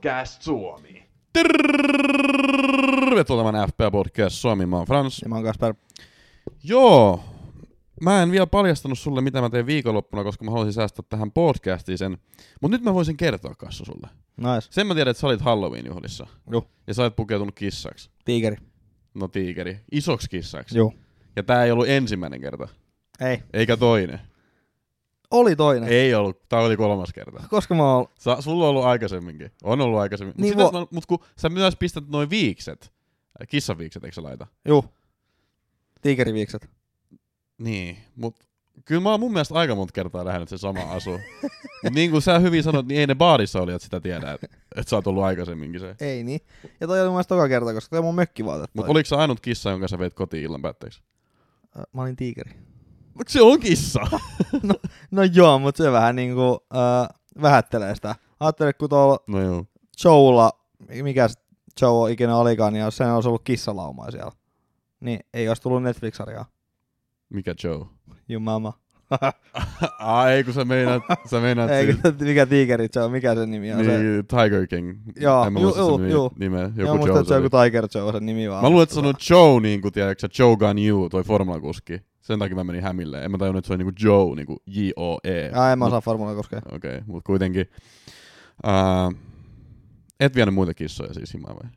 Podcast Suomi. Tervetuloa tämän FPA Podcast Suomi, mä oon Frans. Ja mä oon Kasper. Joo, mä en vielä paljastanut sulle, mitä mä tein viikonloppuna, koska mä haluaisin säästää tähän podcastiin sen. Mut nyt mä voisin kertoa kanssa sulle. Nice. Sen mä tiedän, että sä olit Halloween-juhlissa. Juh. Ja sä olet pukeutunut kissaksi. Tiikeri. No tiikeri. Isoksi kissaksi. Joo. Ja tää ei ollut ensimmäinen kerta. Ei. Eikä toinen. Oli toinen. Ei ollut. Tää oli kolmas kerta. Koska mä oon... Sa, sulla on ollut aikaisemminkin. On ollut aikaisemmin. Niin Mut, vo- mut kun sä myös pistät noin viikset. äh, Kissaviikset, eikö sä laita? Juu. Tiikeriviikset. Niin, mut kyllä mä oon mun mielestä aika monta kertaa nähnyt se sama asu. mut niin kuin sä hyvin sanoit, niin ei ne baarissa oli, että sitä tiedä, että et sä oot ollut aikaisemminkin se. Ei niin. Ja toi oli mun mielestä toka kerta, koska toi on mun mökkivaatet. Mut toi. oliko se ainut kissa, jonka sä veit kotiin illan päätteeksi? Äh, Mä olin tiikeri. Mut se on kissa! No joo, mut se vähän niinku äh, vähättelee sitä. Ajattelin, kun tuolla no joo. Joella, mikä se Joe ikinä olikaan, niin jos sen olisi ollut kissalaumaa siellä. Niin ei olisi tullut Netflix-sarjaa. Mikä Joe? Jumama. Ai, ei kun sä meinaat, sä meinaat Ei, mikä tiikeri se on, mikä sen nimi on? se, niin, Tiger King. Joo, en mä juu, juu, juu. nimeä. Joo, Joku musta, Joe se on oli. joku Tiger Joe sen nimi vaan. Mä luulen, että se on Joe, niin kuin, tiedätkö, Joe Gun You, toi formulakuski. Sen takia mä menin hämille. En mä tajunnut, että se on niinku Joe, niinku J-O-E. Ai, en mä Mut- osaa formula koskea. Okei, okay, mutta kuitenkin. Ää, et vienyt muita kissoja siis himaan vai?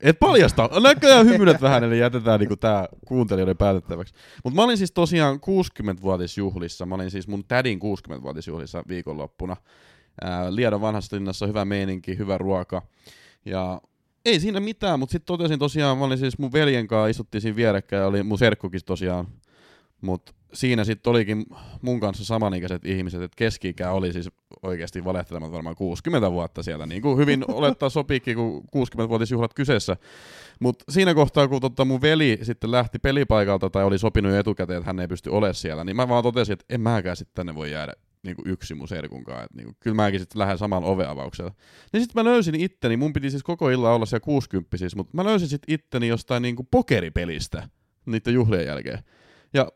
Et paljasta! Näköjään hymyilet vähän, eli jätetään niinku tää kuuntelijoiden päätettäväksi. Mutta mä olin siis tosiaan 60-vuotisjuhlissa. Mä olin siis mun tädin 60-vuotisjuhlissa viikonloppuna. Ää, Liedon vanhassa linnassa hyvä meininki, hyvä ruoka. Ja ei siinä mitään, mutta sitten totesin tosiaan, mä olin siis mun veljen kanssa, istuttiin siinä vierekkäin ja oli mun serkkukin tosiaan. Mutta siinä sitten olikin mun kanssa samanikäiset ihmiset, että keski oli siis oikeasti valehtelematta varmaan 60 vuotta siellä, niin kuin hyvin olettaa sopiikin, kun 60-vuotisjuhlat kyseessä. Mutta siinä kohtaa, kun tota mun veli sitten lähti pelipaikalta tai oli sopinut jo etukäteen, että hän ei pysty olemaan siellä, niin mä vaan totesin, että en mäkään sitten tänne voi jäädä niin kuin yksin mun serkunkaan. Että niin kuin, kyllä mäkin sitten lähden samalla oveavauksella. Niin sitten mä löysin itteni, mun piti siis koko illan olla siellä 60 siis, mutta mä löysin sitten itteni jostain niin kuin pokeripelistä niiden juhlien jälkeen. Ja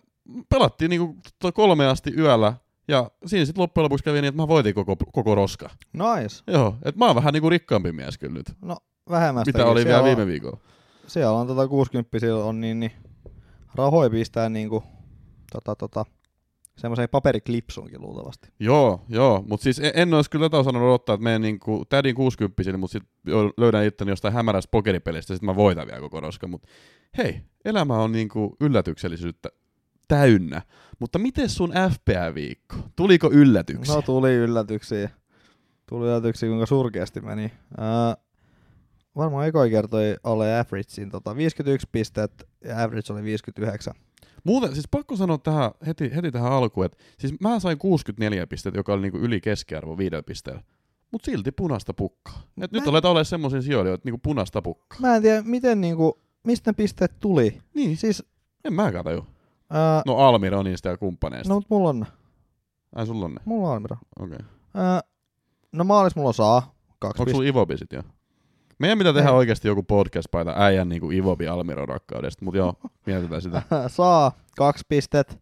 pelattiin niinku to- kolme asti yöllä, ja siinä sitten loppujen lopuksi kävi niin, että mä voitin koko, koko roska. Nice. Joo, että mä oon vähän niinku rikkaampi mies kyllä nyt, No, vähemmästäkin. mitä oli vielä on, viime viikolla. Siellä on tota 60 on niin, niin rahoja pistää niinku tota, tota, semmoiseen paperiklipsuunkin luultavasti. Joo, joo, mutta siis en, en olisi kyllä tätä osannut odottaa, että menen niinku tädin 60 mutta sitten löydän itteni jostain hämärästä pokeripelistä, sitten mä voitan vielä koko roska. Mutta hei, elämä on niinku yllätyksellisyyttä täynnä. Mutta miten sun FPA-viikko? Tuliko yllätyksiä? No tuli yllätyksiä. Tuli yllätyksiä, kuinka surkeasti meni. Ää, varmaan ekoi kertoi alle averagein tota 51 pistettä ja average oli 59. Muuten, siis pakko sanoa tähän, heti, heti tähän alkuun, että siis mä sain 64 pistettä, joka oli niinku yli keskiarvo viidellä pisteellä. Mut silti punaista pukkaa. Et nyt Mä- olet olemaan semmoisia sijoilijoita, että niinku punaista pukkaa. Mä en tiedä, miten niinku, mistä ne pisteet tuli. Niin, Siis, en mäkään taju. Ää, No Almironista ja kumppaneista. no No. mut mulla on, Ai sulla on ne? mulla on Almira. Okei. Okay. Ää, no maalis mulla saa kaksi Onko sulla Ivobi sit jo? Meidän pitää tehdä oikeasti joku podcast paita äijän niinku Ivobi Almiron rakkaudesta, mut joo, mietitään sitä. saa kaksi pistet.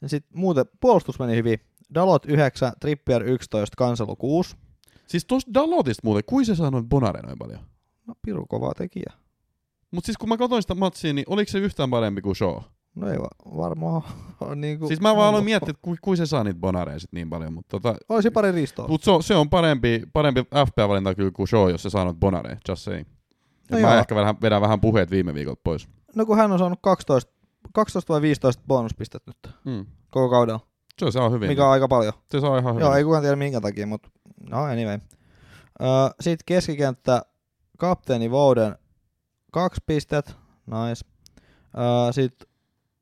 Ja sit muuten puolustus meni hyvin. Dalot 9, Trippier 11, Kanselu 6. Siis tosta Dalotista muuten, kui se saa noin bonare noin paljon? No piru kova tekijä. Mut siis kun mä katsoin sitä matsia, niin oliko se yhtään parempi kuin Shaw? No ei va- varmaan on niinku... Siis mä vaan aloin miettiä, että kui, kui se saa niitä bonareja sit niin paljon, mutta tota, Olisi pari ristoa. mut se, on, se on parempi, parempi FPA-valinta kyllä kuin Shaw, jos se saa noita bonareja, just saying. No mä joo. ehkä vedän, vedän vähän puheet viime viikolta pois. No kun hän on saanut 12, 12 vai 15 bonuspistettä nyt Mm. koko kaudella, Se saa hyvin. mikä on aika paljon. Se saa ihan hyvin. Joo, ei kukaan tiedä minkä takia, mutta no anyway. Öö, Sitten keskikenttä, kapteeni Vouden, kaksi pistet, nice. Öö, Sitten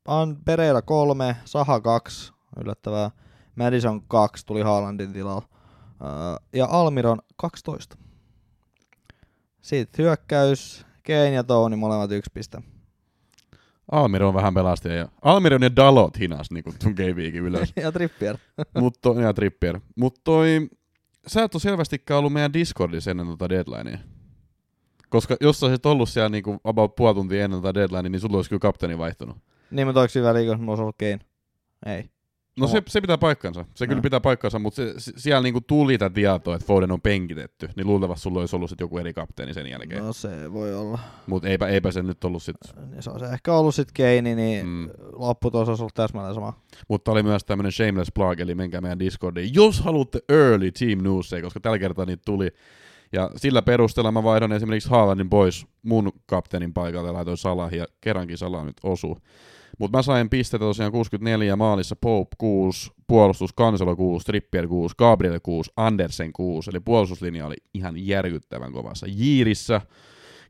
An Pereira kolme, Saha kaksi, yllättävää. Madison kaksi, tuli Haalandin tilalla. Öö, ja Almiron 12. Sitten hyökkäys, Kane ja Tony molemmat yksi piste. Almiron vähän pelasti ja Almiron ja Dalot hinas niinku sun K-viikin ylös. ja Trippier. Mut to, ja Trippier. Mut toi, sä et ole selvästikään ollut meidän Discordissa ennen tota deadlinea. Koska jos sä olisit ollut siellä niinku about puoli tuntia ennen tota deadlinea, niin sulla olisi kyllä kapteeni vaihtunut. Niin, mutta oliko siinä väliin, kun ollut Kane? Ei. No se, se pitää paikkansa. Se No. kyllä pitää paikkansa, mutta se, se, siellä niinku tuli tätä tietoa, että Foden on penkitetty, niin luultavasti sulla olisi ollut sit joku eri kapteeni sen jälkeen. No. Se voi olla. Mutta eipä, eipä se nyt ollut sit. Niin se on se ehkä ollut sit Keini, niin Mm. lopputulos olisi ollut täsmälleen sama. Mutta oli myös tämmönen shameless plug, eli menkää meidän Discordiin, jos haluatte early team newsia, koska tällä kertaa niitä tuli. Ja sillä perusteella mä vaihdan esimerkiksi Haalandin pois mun kapteenin paikalle ja laitoin Salah, ja kerrankin Salah nyt osuu. Mutta mä sain pisteitä tosiaan 64 maalissa Pope 6, puolustus Cancelo 6, Trippier 6, Gabriel 6, Andersen 6, eli puolustuslinja oli ihan järkyttävän kovassa. Jiirissä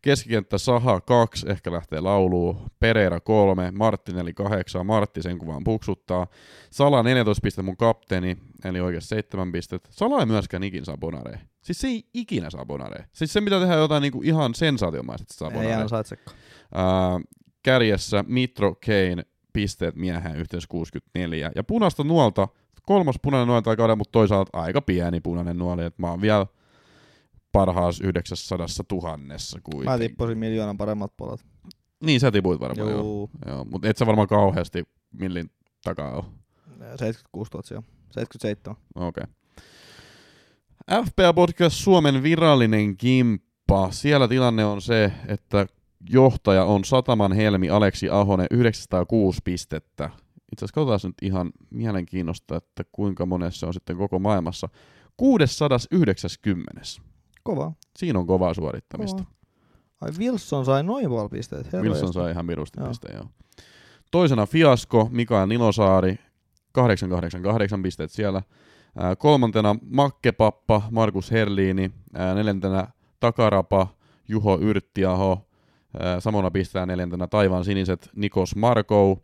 keskikenttä Saha 2, ehkä lähtee lauluun, Pereira 3, Martinelli 8, Martti sen kuvaan puksuttaa, Sala 14 pistettä mun kapteeni, eli oikeasti 7 pistettä. Sala ei myöskään ikinä saa bonaree. Siis se ei ikinä saa bonaree. Siis se pitää tehdä jotain niinku ihan sensaatiomaista, että se saa Ei bonaree. ansaitsekaan. Kärjessä Mitro Kane pisteet miehen yhteensä 64. Ja punaista nuolta, kolmas punainen nuoli tällä kaudella, mutta toisaalta aika pieni punainen nuoli, että mä oon vielä parhaassa 900 tuhannessa Mä kuitenkin. tippusin miljoonan paremmat puolet. Niin sä tipuit varmaan, joo. Joo. joo. Mutta et sä varmaan kauheasti millin takaa ole. 76 000 siellä. 77. Okei. Okay. FPA Podcast Suomen virallinen kimppa. Siellä tilanne on se, että johtaja on Sataman Helmi Aleksi Ahonen 906 pistettä. Itse asiassa katsotaan nyt ihan mielenkiinnosta, että kuinka monessa on sitten koko maailmassa. 690. Kova. Siinä on kovaa suorittamista. Kova. Ai Wilson sai noin paljon pisteet. Herra Wilson sai ihan virusti Joo. pisteen, joo. Toisena Fiasko, Mikael Nilosaari, 888 pisteet siellä. Ää, kolmantena Makkepappa, Markus Herliini. Ää, neljäntenä Takarapa, Juho Yrttiaho. Ää, samana pistää neljäntenä Taivaan siniset, Nikos Markou.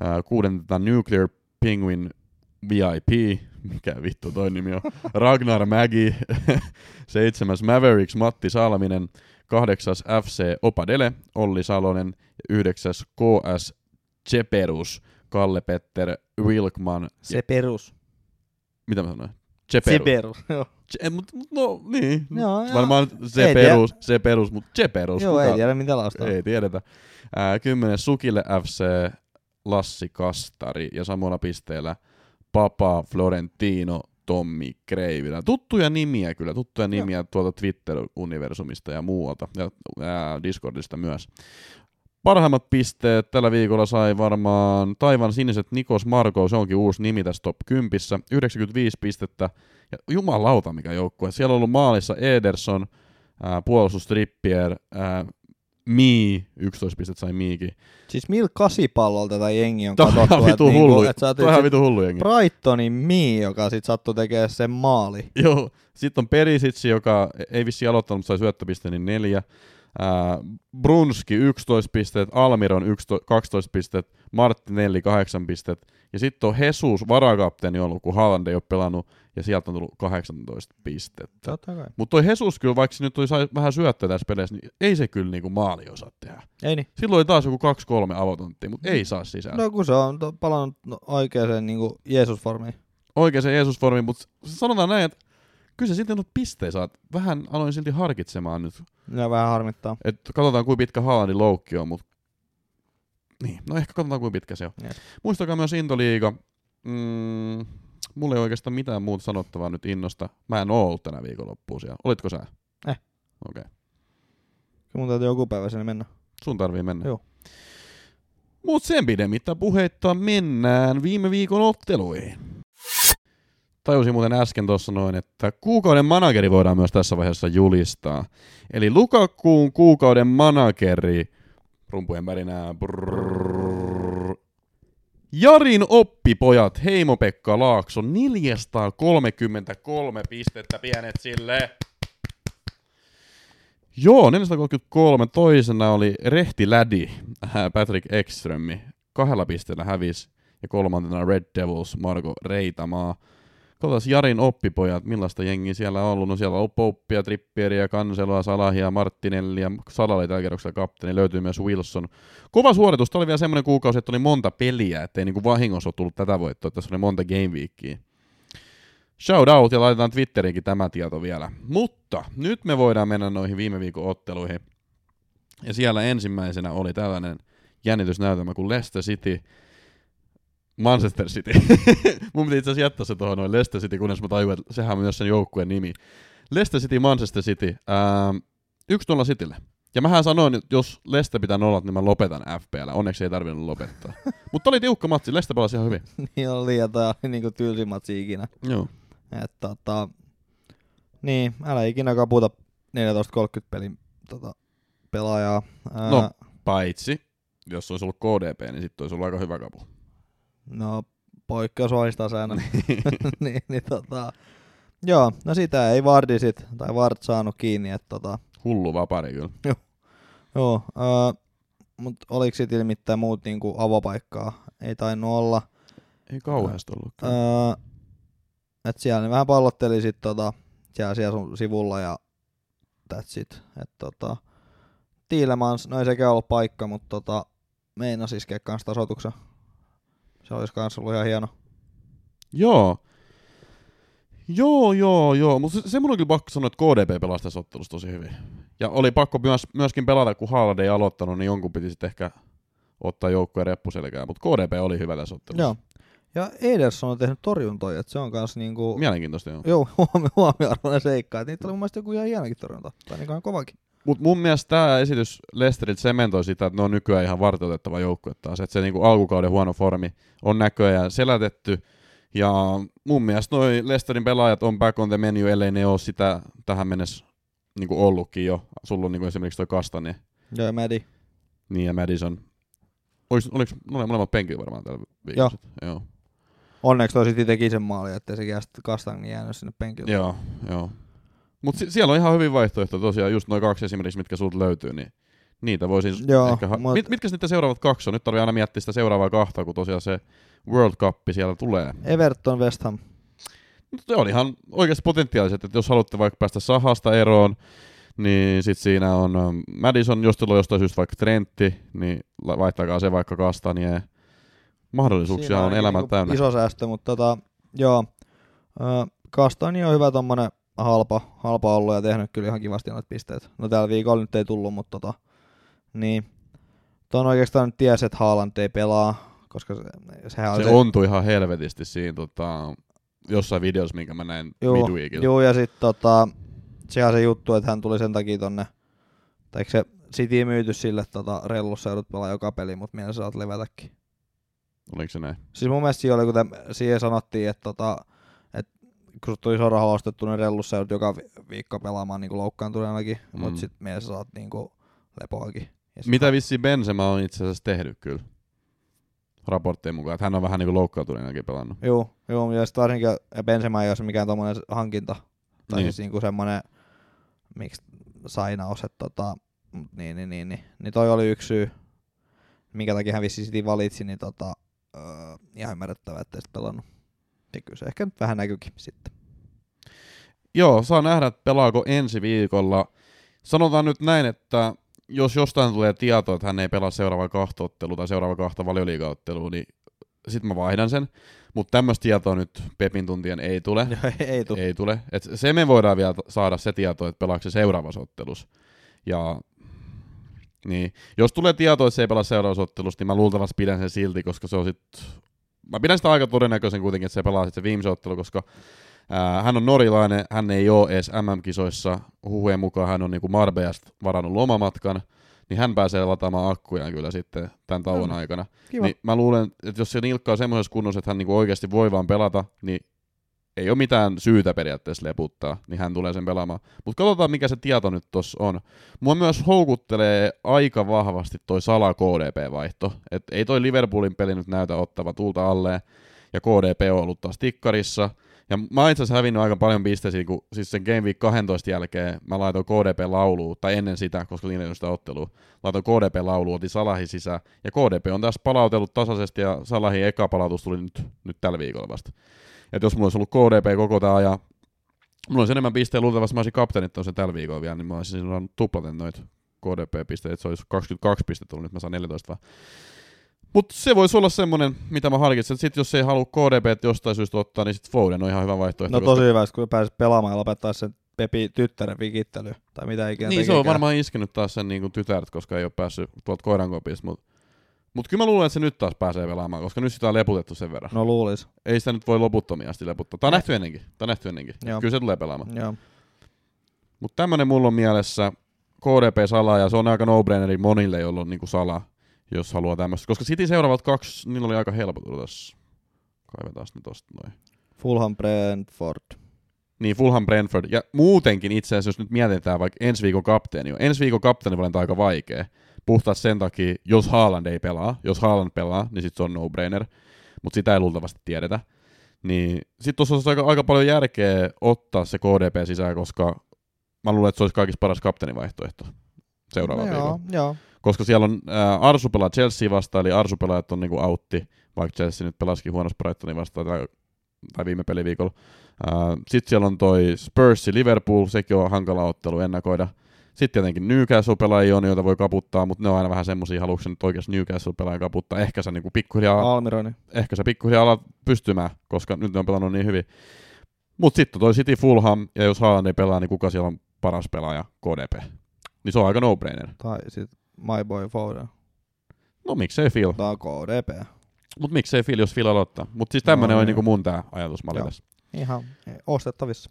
Ää, kuudentena Nuclear Penguin VIP, mikä vittu toi nimi on, Ragnar Mägi, seitsemäs Mavericks Matti Salminen, kahdeksas FC Opadele, Olli Salonen yhdeksäs KS Cheperus, Kalle-Petter Wilkman. Se Ja, perus. mitä mä sanoin? Cheperus. Joo. Che, mut, mut, no niin, Joo, joo. varmaan se Ei perus, se perus, mutta Cheperus. Joo, ei tiedä mitä laustaa. Ei tiedetä. Ää, kymmenes Sukille FC Lassi Kastari ja samalla pisteellä Papa Florentino Tommi Kreivilä. Tuttuja nimiä kyllä, tuttuja nimiä tuolta Twitter-universumista ja muualta ja ää, Discordista myös. Parhaimmat pisteet tällä viikolla sai varmaan Taivan siniset Nikos Marko, se onkin uusi nimi tässä top 10, 95 pistettä. Ja jumalauta mikä joukkue. Siellä on ollut maalissa Ederson, ää, puolustus Trippier, ää, Mi, 11 pistettä sai Miikin. Siis millä kasipallolla tätä jengi on on katsottu, ihan että vitu niinku, hullu, että sä oot toi on ihan vitu hullu jengi. Brightonin Mi, joka sit sattui tekemään sen maali. Joo, sitten on Perisitsi, joka ei vissi aloittanut, mutta sai syöttöpisteen, niin neljä. Brunski 11 pistet, Almiron 11, 12 pistet, Martinelli 8 pistet. Ja sitten on Jesus, varakapteeni ollut, kun Haaland ei ole pelannut, ja sieltä on tullut 18 pistettä. Mutta toi Jesus kyllä, vaikka se nyt oli sai vähän syöttöä tässä peleissä, niin ei se kyllä niinku maali osaa tehdä. Ei niin. Silloin oli taas joku 2-3 avotonttia, mutta ei saa sisään. No kun se on palannut no, oikeaan niinku Jeesus-formiin. Oikein se Jeesus-formi, mutta sanotaan näin, että kyllä se silti pisteitä saat. Vähän aloin silti harkitsemaan nyt. Ne vähän harmittaa. Et katsotaan kuinka pitkä Haalandin loukki on, mutta niin, no ehkä katsotaan kuinka pitkä se on. Jep. Muistakaa myös Intoliiga. Mm, mulla ei oikeastaan mitään muuta sanottavaa nyt innosta. Mä en oo ollut tänä viikonloppuun siellä. Olitko sä? Eh. Okei. Okay. Kyllä mun täytyy joku päivä sinne mennä. Sun tarvii mennä. Joo. Mut sen pidemmittä puheitta mennään viime viikon otteluihin. Tajusin muuten äsken tuossa noin, että kuukauden manageri voidaan myös tässä vaiheessa julistaa. Eli Lukakuun kuukauden manageri, rumpujen värinää, brrrr, Jarin oppipojat, Heimo-Pekka Laakso, 433 pistettä pienet sille. Joo, 433. Toisena oli Rehti Lädi, Patrick Ekströmi. Kahdella pisteellä hävisi. Ja kolmantena Red Devils, Marko Reitamaa. Katsotaan Jarin oppipojat, millaista jengiä siellä on ollut. No siellä on Pouppia, Trippieriä, Kanseloa, Salahia, Martinellia. Salala oli tällä kerroksella kapteeni, löytyy myös Wilson. Kova suoritus. Tämä oli vielä semmoinen kuukausi, että oli monta peliä, ettei niinku vahingossa ole tullut tätä voittoa. että Tässä oli monta game weekia. Shout out ja laitetaan Twitteriinkin tämä tieto vielä. Mutta nyt me voidaan mennä noihin viime viikon otteluihin. Ja siellä ensimmäisenä oli tällainen jännitysnäytelmä kuin Leicester City Manchester City. Mun piti itse asiassa jättää se tuohon noin Leicester City, kunnes mä tajuin, että sehän on myös sen joukkueen nimi. Leicester City, Manchester City. Ähm, 1-0 Citylle. Ja mähän sanoin, että jos Leste pitää nollat, niin mä lopetan FPL. Onneksi ei tarvinnut lopettaa. Mutta oli tiukka matsi, Leste pelasi ihan hyvin. niin oli, ja tää oli niinku tylsin matsi ikinä. Joo. Et, tota, niin, älä ikinä kaputa 14-30 pelin tota, pelaajaa. Ää, No. Paitsi, jos olisi ollut KDP, niin sitten olisi ollut aika hyvä kapu. No poikkeus valistaa säännöt. niin, niin tota, joo, no sitä ei Vardi sit, tai Vard saanut kiinni, että tota, Hullu vapari kyllä. joo, ää, mut oliko sit ilmittäin muut niinku avopaikkaa? Ei tainnut olla. Ei kauheasti ollut. Öö, et siellä ne vähän pallotteli sit tota, siellä, siellä sun sivulla ja that's it. Et tota, Tiilemans, no ei sekään ollut paikka, mutta tota, meinas iskeä kans tasoituksen. Se olisi kans ollut ihan hieno. Joo. Joo, joo, joo. Mutta se, se mun on kyllä pakko sanoa, että KDP pelasi tässä ottelussa tosi hyvin. Ja oli pakko myös, myöskin pelata, kun Haaland ei aloittanut, niin jonkun piti sitten ehkä ottaa joukkueen reppuselkään. Mutta KDP oli hyvä tässä ottelussa. Joo. Ja Ederson on tehnyt torjuntoja, että se on kans niinku... Mielenkiintoista joo. Joo, huomio, huomioarvoinen seikka. Että niitä oli mun mielestä joku ihan hienokin torjunta. Tai ihan kovakin. Mutta mun mielestä tämä esitys Lesteriltä sementoi sitä, että ne on nykyään ihan varteutettava joukkue taas. Että se niinku alkukauden huono formi on näköjään selätetty. Ja mun mielestä noi Lesterin pelaajat on back on the menu, ellei ne ole sitä tähän mennessä niinku ollutkin jo. Sulla on niinku esimerkiksi toi Kastane Joo, ja Mädi. niin ja Madison. Olis, oliks ne molemmat penkillä varmaan tällä viikolla? sit? Joo. Onneksi toi sitten teki sen maali, ettei se Kastangin jäänyt sinne penkille. Joo, joo. Mutta si- siellä on ihan hyvin vaihtoehto tosiaan, just noin kaksi esimerkiksi, mitkä sulta löytyy, niin niitä voisin Joo, ehkä... Ha- mut- Mit, mitkä niitä seuraavat kaksi on? Nyt tarvii aina miettiä sitä seuraavaa kahta, kun tosiaan se World Cup siellä tulee. Everton, West Ham. Se on ihan oikeasti potentiaaliset, että jos haluatte vaikka päästä Sahasta eroon, niin sit siinä on um, Madison, jos teillä on jostain syystä vaikka Trentti, niin vaihtakaa se vaikka Kastanie. Mahdollisuuksia Siinä on ainakin elämän niinku täynnä. Iso säästö, mutta tota, joo. Kastani on hyvä tommonen halpa, halpa ollut ja tehnyt kyllä ihan kivasti noita pisteitä. No tällä viikolla nyt ei tullut, mutta tota, niin. Tuon oikeastaan nyt tiesi, että Haaland ei pelaa, koska se, sehän Se se, ontui ihan helvetisti siinä tota, jossain videossa, minkä mä näin Joo, midweekillä. Joo, ja sitten tota, sehän se juttu, että hän tuli sen takia tonne, tai se City myyty sille tota, rellussa joudut pelaa joka peli, mutta mielessä saat levätäkin. Oliko se näin? Siis mun mielestä siinä oli, kuten siihen sanottiin, että, tota, kun tuli iso raha ostettu, niin rellussa joudut joka vi- viikko pelaamaan niin loukkaantuneenakin, mm. Mutta sitten mielessä saat niin lepoakin. Ja sit- Mitä vissi Benzema on itse asiassa tehnyt kyllä? Raporttien mukaan, että hän on vähän niin kuin loukkaantuneenakin pelannut. Joo, joo, ja varsinkin ja Benzema ei ole mikään tommonen hankinta, tai Niin. niin. siis niinku semmonen, miksi sainaus, että tota, niin, niin, niin, niin, niin toi oli yksi syy, minkä takia hän vissiin City valitsi, niin tota, öö, ihan ymmärrettävää, että ei sit pelannut. Ja kyllä se ehkä nyt vähän näkyykin sitten. Joo, saa nähdä, että pelaako ensi viikolla. Sanotaan nyt näin, että jos jostain tulee tieto, että hän ei pelaa seuraavaa kahta ottelua tai seuraava kahta valioliigaottelua, niin sit mä vaihdan sen. Mutta tämmöistä tietoa nyt Pepin tuntien ei tule. Joo, ei, ei tule. Ei tule. Et se me voidaan vielä saada se tieto, että pelaako se seuraavassa ottelussa. Ja niin. Jos tulee tieto, että se ei pelaa seuraavassa ottelussa, niin mä luultavasti pidän sen silti, koska se on sit... Mä pidän sitä aika todennäköisen kuitenkin, että se pelaa sitten se viimeisen ottelu, koska ää, hän on norilainen, hän ei ole edes MM-kisoissa. Huhujen mukaan hän on niinku Marbeasta varannut lomamatkan, niin hän pääsee lataamaan akkujaan kyllä sitten tämän tauon Mm. aikana. Kiva. Niin mä luulen, että jos se nilkka on semmoisessa kunnossa, että hän niinku oikeasti voi vaan pelata, niin ei ole mitään syytä periaatteessa leputtaa, niin hän tulee sen pelaamaan. Mutta katsotaan, mikä se tieto nyt tossa on. Mua myös houkuttelee aika vahvasti toi sala KDP-vaihto. Et ei toi Liverpoolin peli nyt näytä ottava tulta alle, ja KDP on ollut taas tikkarissa. Ja mä itse asiassa hävinnyt aika paljon pisteisiä, kun siis sen Game Week 12 jälkeen mä laitoin KDP-lauluun, tai ennen sitä, koska siinä ei sitä ottelua, laitoin KDP-lauluun, otin Salahin sisään, ja KDP on tässä palautellut tasaisesti, ja Salahin eka palautus tuli nyt, nyt tällä viikolla vasta. Että jos mulla olisi ollut KDP koko tämä ajan, mulla olisi enemmän pisteitä, luultavasti mä olisin kapteenit sen tällä viikolla vielä, niin mä olisin saanut tuplaten noita KDP-pisteitä, että se olisi 22 pistettä tullut, nyt mä saan 14 vaan. Mutta se voisi olla semmoinen, mitä mä harkitsen, että sit jos ei halua KDP jostain syystä ottaa, niin sit Foden on ihan hyvä vaihtoehto. No koska- tosi hyvä, sit kun pääsit pelaamaan ja lopettaa sen Pepi tyttären vikittely, tai mitä ikinä Niin, se tekikään. on varmaan iskenyt taas sen niin tytäret, koska ei ole päässyt tuolta koirankopista, mutta Mutta kyllä mä luulen, että se nyt taas pääsee pelaamaan, koska nyt sitä on leputettu sen verran. No luulis. Ei sitä nyt voi loputtomia asti leputtaa. Tämä on nähty ennenkin. Tämä on nähty ennenkin. Joo. Kyllä se tulee pelaamaan. Joo. Mutta tämmönen mulla on mielessä KDP-sala, ja se on aika no-braineri monille, jolla on niinku sala, jos haluaa tämmöistä. Koska City seuraavat kaksi, niillä oli aika helpot tässä. Kaivetaan ne tosta noin. Fulham Brentford. Niin, Fulham Brentford. Ja muutenkin itse asiassa, jos nyt mietitään vaikka ensi viikon kapteeni, ensi viikon kapteenivalinta on aika vaikea. Puhtaat sen takia, jos Haaland ei pelaa, jos Haaland pelaa, niin sit se on no-brainer, mutta sitä ei luultavasti tiedetä. Niin sit tuossa olisi aika, aika paljon järkeä ottaa se KDP sisään, koska mä luulen, että se olisi kaikista paras kapteenivaihtoehto seuraava no, viikolla. joo, joo. Koska siellä on äh, Arsu pelaa Chelsea vastaan, eli Arsu pelaajat on niinku autti, vaikka Chelsea nyt pelasikin huonosti Brightonin vastaan tai, tai viime peliviikolla. Äh, Sitten siellä on toi Spurs Liverpool, sekin on hankala ottelu ennakoida. Sitten tietenkin Newcastle-pelaajia on, joita voi kaputtaa, mutta ne on aina vähän semmosia, haluatko nyt oikeasti Newcastle-pelaaja kaputtaa. Ehkä sä niinku pikkuhiljaa, Almironi. ehkä sä pikkuhiljaa alat pystymään, koska nyt ne on pelannut niin hyvin. Mutta sitten toi City Fulham, ja jos Haaland ei pelaa, niin kuka siellä on paras pelaaja? KDP. Niin se on aika no-brainer. Tai sit My Boy Foden. No miksei Phil. Tää on KDP. Mut miksei Phil, jos Phil aloittaa. Mut siis tämmönen No, on joo. niinku mun tää ajatusmalli tässä. Ihan ostettavissa.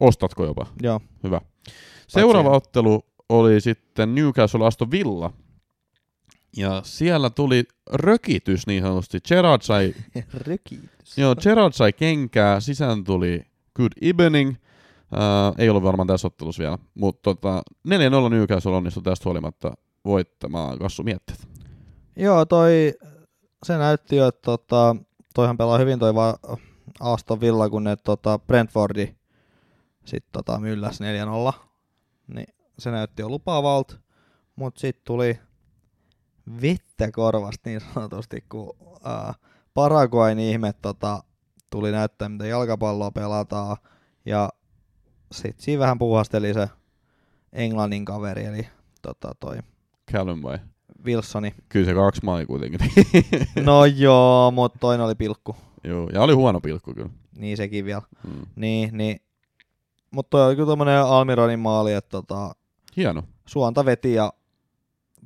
Ostatko jopa? Joo. Hyvä. Seuraava siihen. ottelu oli sitten Newcastle Aston Villa. Ja siellä tuli rökitys niin sanotusti. Gerard sai, Rykitys. joo, Gerard sai kenkää, sisään tuli good evening. Uh, ei ollut varmaan tässä ottelussa vielä, mutta tota, 4-0 Newcastle onnistui tästä huolimatta voittamaan. Kassu mietteet. Joo, toi, se näytti jo, että tota, toihan pelaa hyvin toi va- Aston Villa, kun ne tota Brentfordi sit tota mylläs 4-0. Niin se näytti jo lupaavalta, mutta sitten tuli vettä korvasta niin sanotusti, kun ää, Paraguain ihme tota, tuli näyttää, miten jalkapalloa pelataan. Ja sitten siinä vähän puhasteli se Englannin kaveri, eli tota, toi Callum vai? Wilsoni. Kyllä se kaksi maali kuitenkin. No joo, mutta toinen oli pilkku. Joo, ja oli huono pilkku kyllä. Niin sekin vielä. Mm. Niin, niin. Mutta toi oli kyllä tommonen Almironin maali, että tota, Hieno. suonta veti ja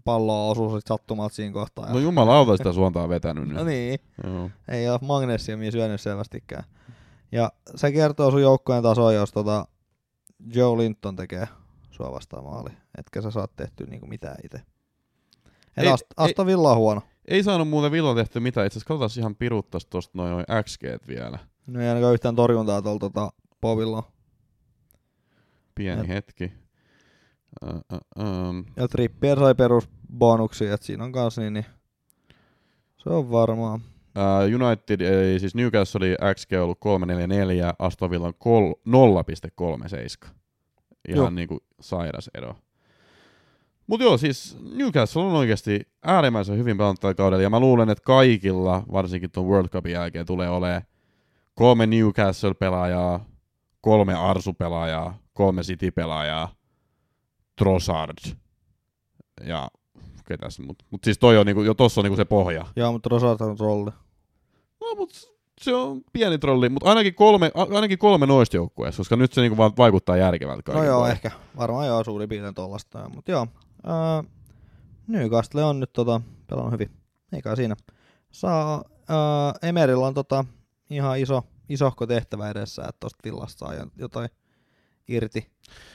pallo osui sit sattumalta siinä kohtaa. No jumalauta sitä suontaa vetänyt nyt. no niin, Joo. ei ole magnesiumia syönyt selvästikään. Ja se kertoo sun joukkojen tasoa, jos tota Joe Linton tekee sua vastaan maali. Etkä sä saat tehtyä niinku mitään itse. Et Ei- Ast- Aston Villa on huono. Ei saanut muuten Villa tehty mitään. Itse asiassa katsotaan ihan piruttas tosta noin, noin XG vielä. No ei ainakaan yhtään torjuntaa tuolta tota, Povilla. Pieni Jep. hetki. Uh, uh, um. Ja Trippier sai perusbonuksia, että siinä on kans niin, niin se on varmaa. Uh, United, ei, siis Newcastle oli XG ollut 344, Aston Villa on kol- 0,37. Ihan Joo. niinku sairas ero. Mut joo, siis Newcastle on oikeasti äärimmäisen hyvin pelannut tällä kaudella, ja mä luulen, että kaikilla, varsinkin tuon World Cupin jälkeen, tulee olemaan kolme Newcastle-pelaajaa, kolme Arsu-pelaajaa, kolme City-pelaajaa, Trossard ja ketäs, mut, mut siis toi on niinku, jo tossa on niinku se pohja. Joo, mutta Rosart on trolli. No, mut se on pieni trolli, mutta ainakin kolme, ainakin kolme noista joukkueessa, koska nyt se niinku vaan vaikuttaa järkevältä No joo, puolin. ehkä. Varmaan joo, suurin piirtein tollasta. Mutta joo, ää, Newcastle on nyt tota, pelannut hyvin. Eikä siinä. Saa, ää, Emerillä on tota, ihan iso, isohko tehtävä edessä, että tosta villasta saa jo- jotain irti.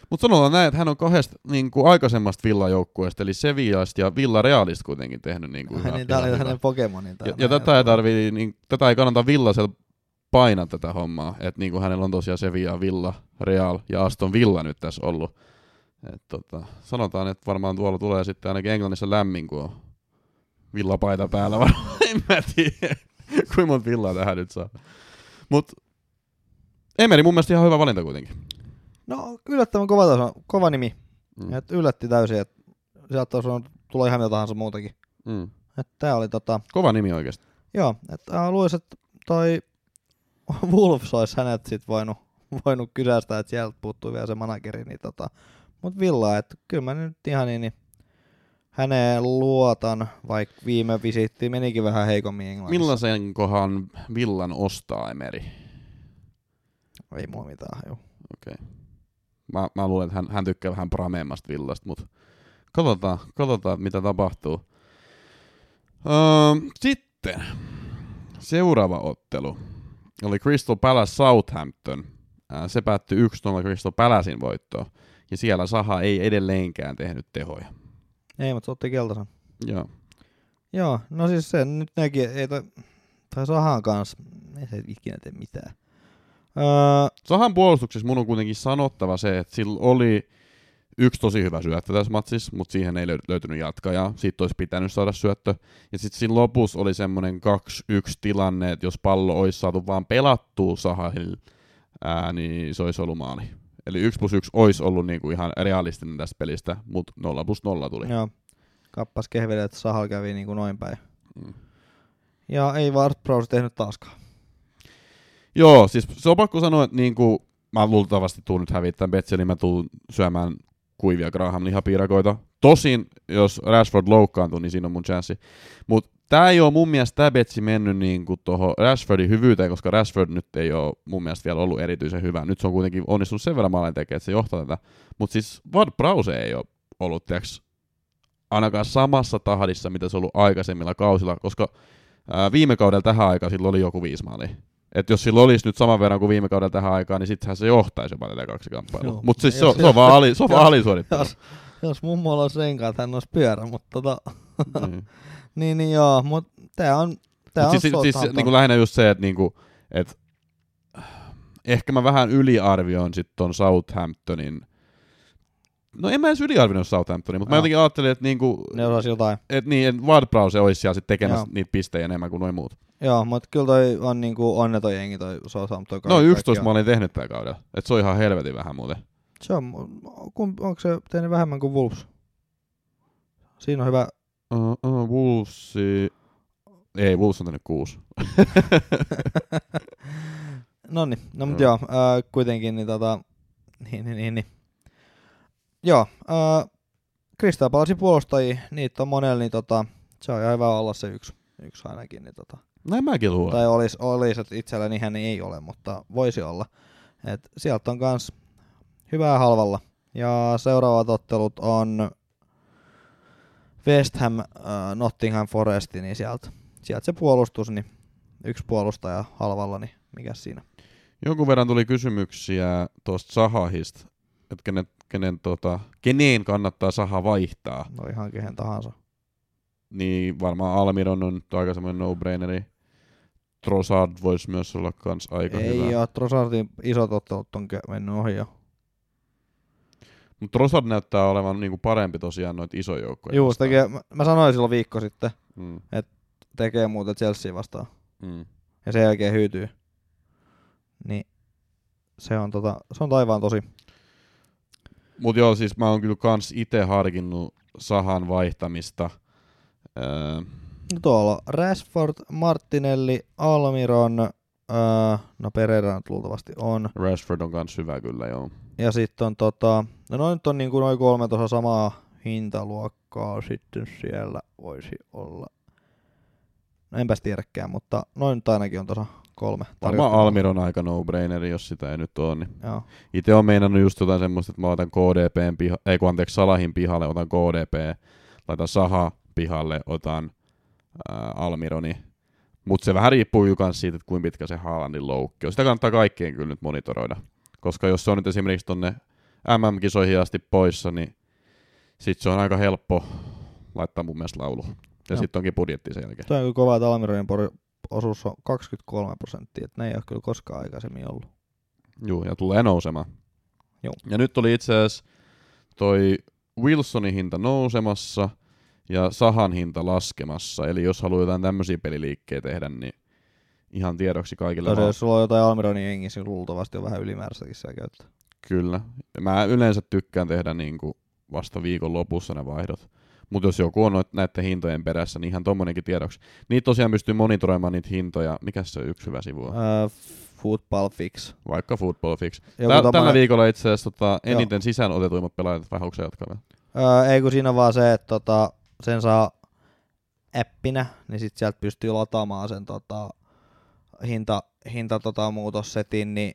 Mutta sanotaan näin, että hän on kahdesta niinku aikaisemmasta villajoukkueesta, eli Sevillasta ja Villarealista kuitenkin tehnyt niinku hyvää- niin, tää oli hänen Pokemonin. ja, ja tätä, ei tarvii, niin, tätä ei kannata Villasella painaa tätä hommaa, että niinku hänellä on tosiaan Sevilla, Villa, Real ja Aston Villa nyt tässä ollut. Et tota, sanotaan, että varmaan tuolla tulee sitten ainakin Englannissa lämmin, kun on villapaita päällä varmaan, en mä tiedä, kuinka monta villaa tähän nyt saa. Mut Emeri mun mielestä ihan hyvä valinta kuitenkin. No, yllättävän kova, taso, kova nimi. Mm. Et yllätti täysin, että sieltä voinut tulla ihan mitä tahansa muutakin. Mm. Et tää oli tota, Kova nimi oikeasti. joo, että äh, luulisin, että toi Wolves olisi hänet sit voinut, voinut kysästä, että sieltä puuttuu vielä se manageri, niin tota, mut Villa, että kyllä mä nyt ihan niin, niin häneen luotan, vaikka viime visitti menikin vähän heikommin Englannissa. Millaisen kohan villan ostaa Emeri? Ei mua mitään, joo. Okei. Mä, mä luulen, että hän, hän tykkää vähän prameemmasta villasta, mutta katsotaan, katsotaan, mitä tapahtuu. Öö, sitten seuraava ottelu oli Crystal Palace Southampton. Ää, se päättyi 1-0 Crystal Palacein voittoon. Ja siellä Saha ei edelleenkään tehnyt tehoja. Ei, mutta se otti keltaisen. Joo. Joo, no siis se nyt nekin, ei toi, tai Sahan kanssa, ei se ikinä tee mitään. Öö, Sahan puolustuksessa mun on kuitenkin sanottava se, että sillä oli yksi tosi hyvä syöttö tässä matsissa, mutta siihen ei löy- löytynyt jatkajaa. Siitä olisi pitänyt saada syöttö. Ja sitten siinä lopussa oli semmoinen 2-1 tilanne, että jos pallo olisi saatu vaan pelattua Sahahille, ää, niin se olisi ollut maali. Eli 1 plus 1 olisi ollut niinku ihan realistinen tästä pelistä, mutta 0 plus 0 tuli. joo, kappas kehveli, että Sahal kävi niin kuin noin päin. Mm. Ja ei Ward Prowse tehnyt taaskaan. Joo, siis se on pakko sanoa, että niinku, mä luultavasti tuun nyt hävittämään Betsia, niin mä tuun syömään kuivia Graham lihapiirakoita. Tosin, jos Rashford loukkaantuu, niin siinä on mun chanssi. Mutta tää ei ole mun mielestä tää Betsi mennyt niinku tuohon Rashfordin hyvyyteen, koska Rashford nyt ei ole mun mielestä vielä ollut erityisen hyvä. Nyt se on kuitenkin onnistunut sen verran maalin tekemään, että se johtaa tätä. Mutta siis Ward Prowse ei ole ollut, tiiäks, ainakaan samassa tahdissa, mitä se on ollut aikaisemmilla kausilla, koska ää, viime kaudella tähän aikaan sillä oli joku viisi maalia. Et jos sillä olisi nyt saman verran kuin viime kaudella tähän aikaan, niin sittenhän se johtaisi jopa tätä kaksi kamppailua. Mutta siis se, on, jos- se on vaan, ali, se on vaan jos- alisuorittelu. Jos, jos mummolla olisi renkaat, hän olisi pyörä, mutta tota, Niin. niin, niin joo, mutta tää on, tää Mut on siis, siis, siis Southampton. niinku lähinnä just se, että niinku, et, ehkä mä vähän yliarvioin sit ton Southamptonin, no en mä edes yliarvioinut Southamptonin, mutta mä jotenkin ajattelin, että niinku, Ne osasi jotain. et niin, et Ward Prowse olisi siellä sit tekemässä Joo. niitä pistejä enemmän kuin noin muut. Joo, mutta kyllä toi on niinku onneton jengi toi Southampton. No kaikki 11 kaikkiaan. maalia tehnyt tällä kaudella. Et se on ihan helvetin vähän muuten. Se on, kun, onko se tehnyt vähemmän kuin Wolves? Siinä on hyvä, Uh, uh, Wolvesi... Ei, Wolves on tehnyt kuusi. no niin, no mut Joo. joo, ää, kuitenkin niin tota, niin, niin, niin, niin. Joo, ää, Crystal Palacein puolustajia, niitä on monella, niin tota, se on ihan hyvä olla se yksi, yksi ainakin, niin tota, Näin mäkin luulen. tai olisi, olisi että itselläni hän ei ole, mutta voisi olla. Et sieltä on kans hyvää halvalla. Ja seuraavat ottelut on West Ham, äh, Nottingham Forest, niin sieltä, sieltä se puolustus, niin yksi puolustaja halvalla, niin mikä siinä? Jonkun verran tuli kysymyksiä tuosta Sahahista, että kenen, kenen, tota, keneen kannattaa Saha vaihtaa. No ihan kehen tahansa. Niin varmaan Almiron on nyt aika semmoinen no-braineri. Trossard voisi myös olla kans aika ei hyvä. ole, Trossardin isot ottelut on mennyt ohi jo. Mutta Trossard näyttää olevan niinku parempi tosiaan noita isoja joukkoja. Juu, tekee, mä, mä sanoin silloin viikko sitten, Mm, tekee muuta Chelsea vastaan. mm. ja sen jälkeen hyytyy. Niin se on, tota, se on taivaan tosi. Mut joo, siis mä oon kyllä kans itse harkinnut Sahan vaihtamista. Öö, tuolla on Rashford, Martinelli, Almiron, öö, no Pereira nyt luultavasti on. Rashford on kans hyvä kyllä, joo. Ja sitten on tota, no noin nyt on niinku noin kolme tuossa samaa hintaluokkaa sitten siellä voisi olla. No enpäs tiedäkään, mutta noin nyt ainakin on tuossa kolme. Varmaan. Almiron aika no-braineri, jos sitä ei nyt ole. Niin. Joo. Itse on meinannut just jotain semmoista, että mä otan KDPn piha, ei kun anteeksi, Salahin pihalle, otan KDP, laitan Saha pihalle, otan ää, Almironi. Mutta se vähän riippuu ju kans siitä, että kuinka pitkä se Haalandin loukki on. Sitä kannattaa kaikkien kyllä nyt monitoroida. Koska jos se on nyt esimerkiksi tonne MM-kisoihin asti poissa, niin sit se on aika helppo laittaa mun mielestä laulu. Ja Joo. sitten onkin budjetti sen jälkeen. Tuo on kyllä kova, että Almironin por- osuus on 23 prosenttia, että ne ei ole kyllä koskaan aikaisemmin ollut. Juu, ja tulee nousemaan. Joo. Ja nyt oli itse asiassa toi Wilsonin hinta nousemassa ja Sahan hinta laskemassa. Eli jos haluaa jotain tämmöisiä peliliikkejä tehdä, niin ihan tiedoksi kaikille. Tosiaan, jos sulla on jotain Almironin jengissä, niin luultavasti on vähän ylimääräistäkin siellä käyttää. Kyllä. Mä yleensä tykkään tehdä niinku vasta viikon lopussa ne vaihdot. Mutta jos joku on näiden hintojen perässä, niin ihan tommonenkin tiedoksi. Niitä tosiaan pystyy monitoroimaan niitä hintoja. Mikä se yksi hyvä sivu on? Öö, football fix. Vaikka Football Fix. Joku Tä- tommonen- Tällä viikolla itse asiassa tota, Joo. eniten sisään otetuimmat pelaajat, vai haluatko sä jatkaa vielä? Öö, ei kun siinä on vaan se, että tota, sen saa appinä, niin sit sieltä pystyy lataamaan sen tota, hinta, hinta tota, muutossetin, niin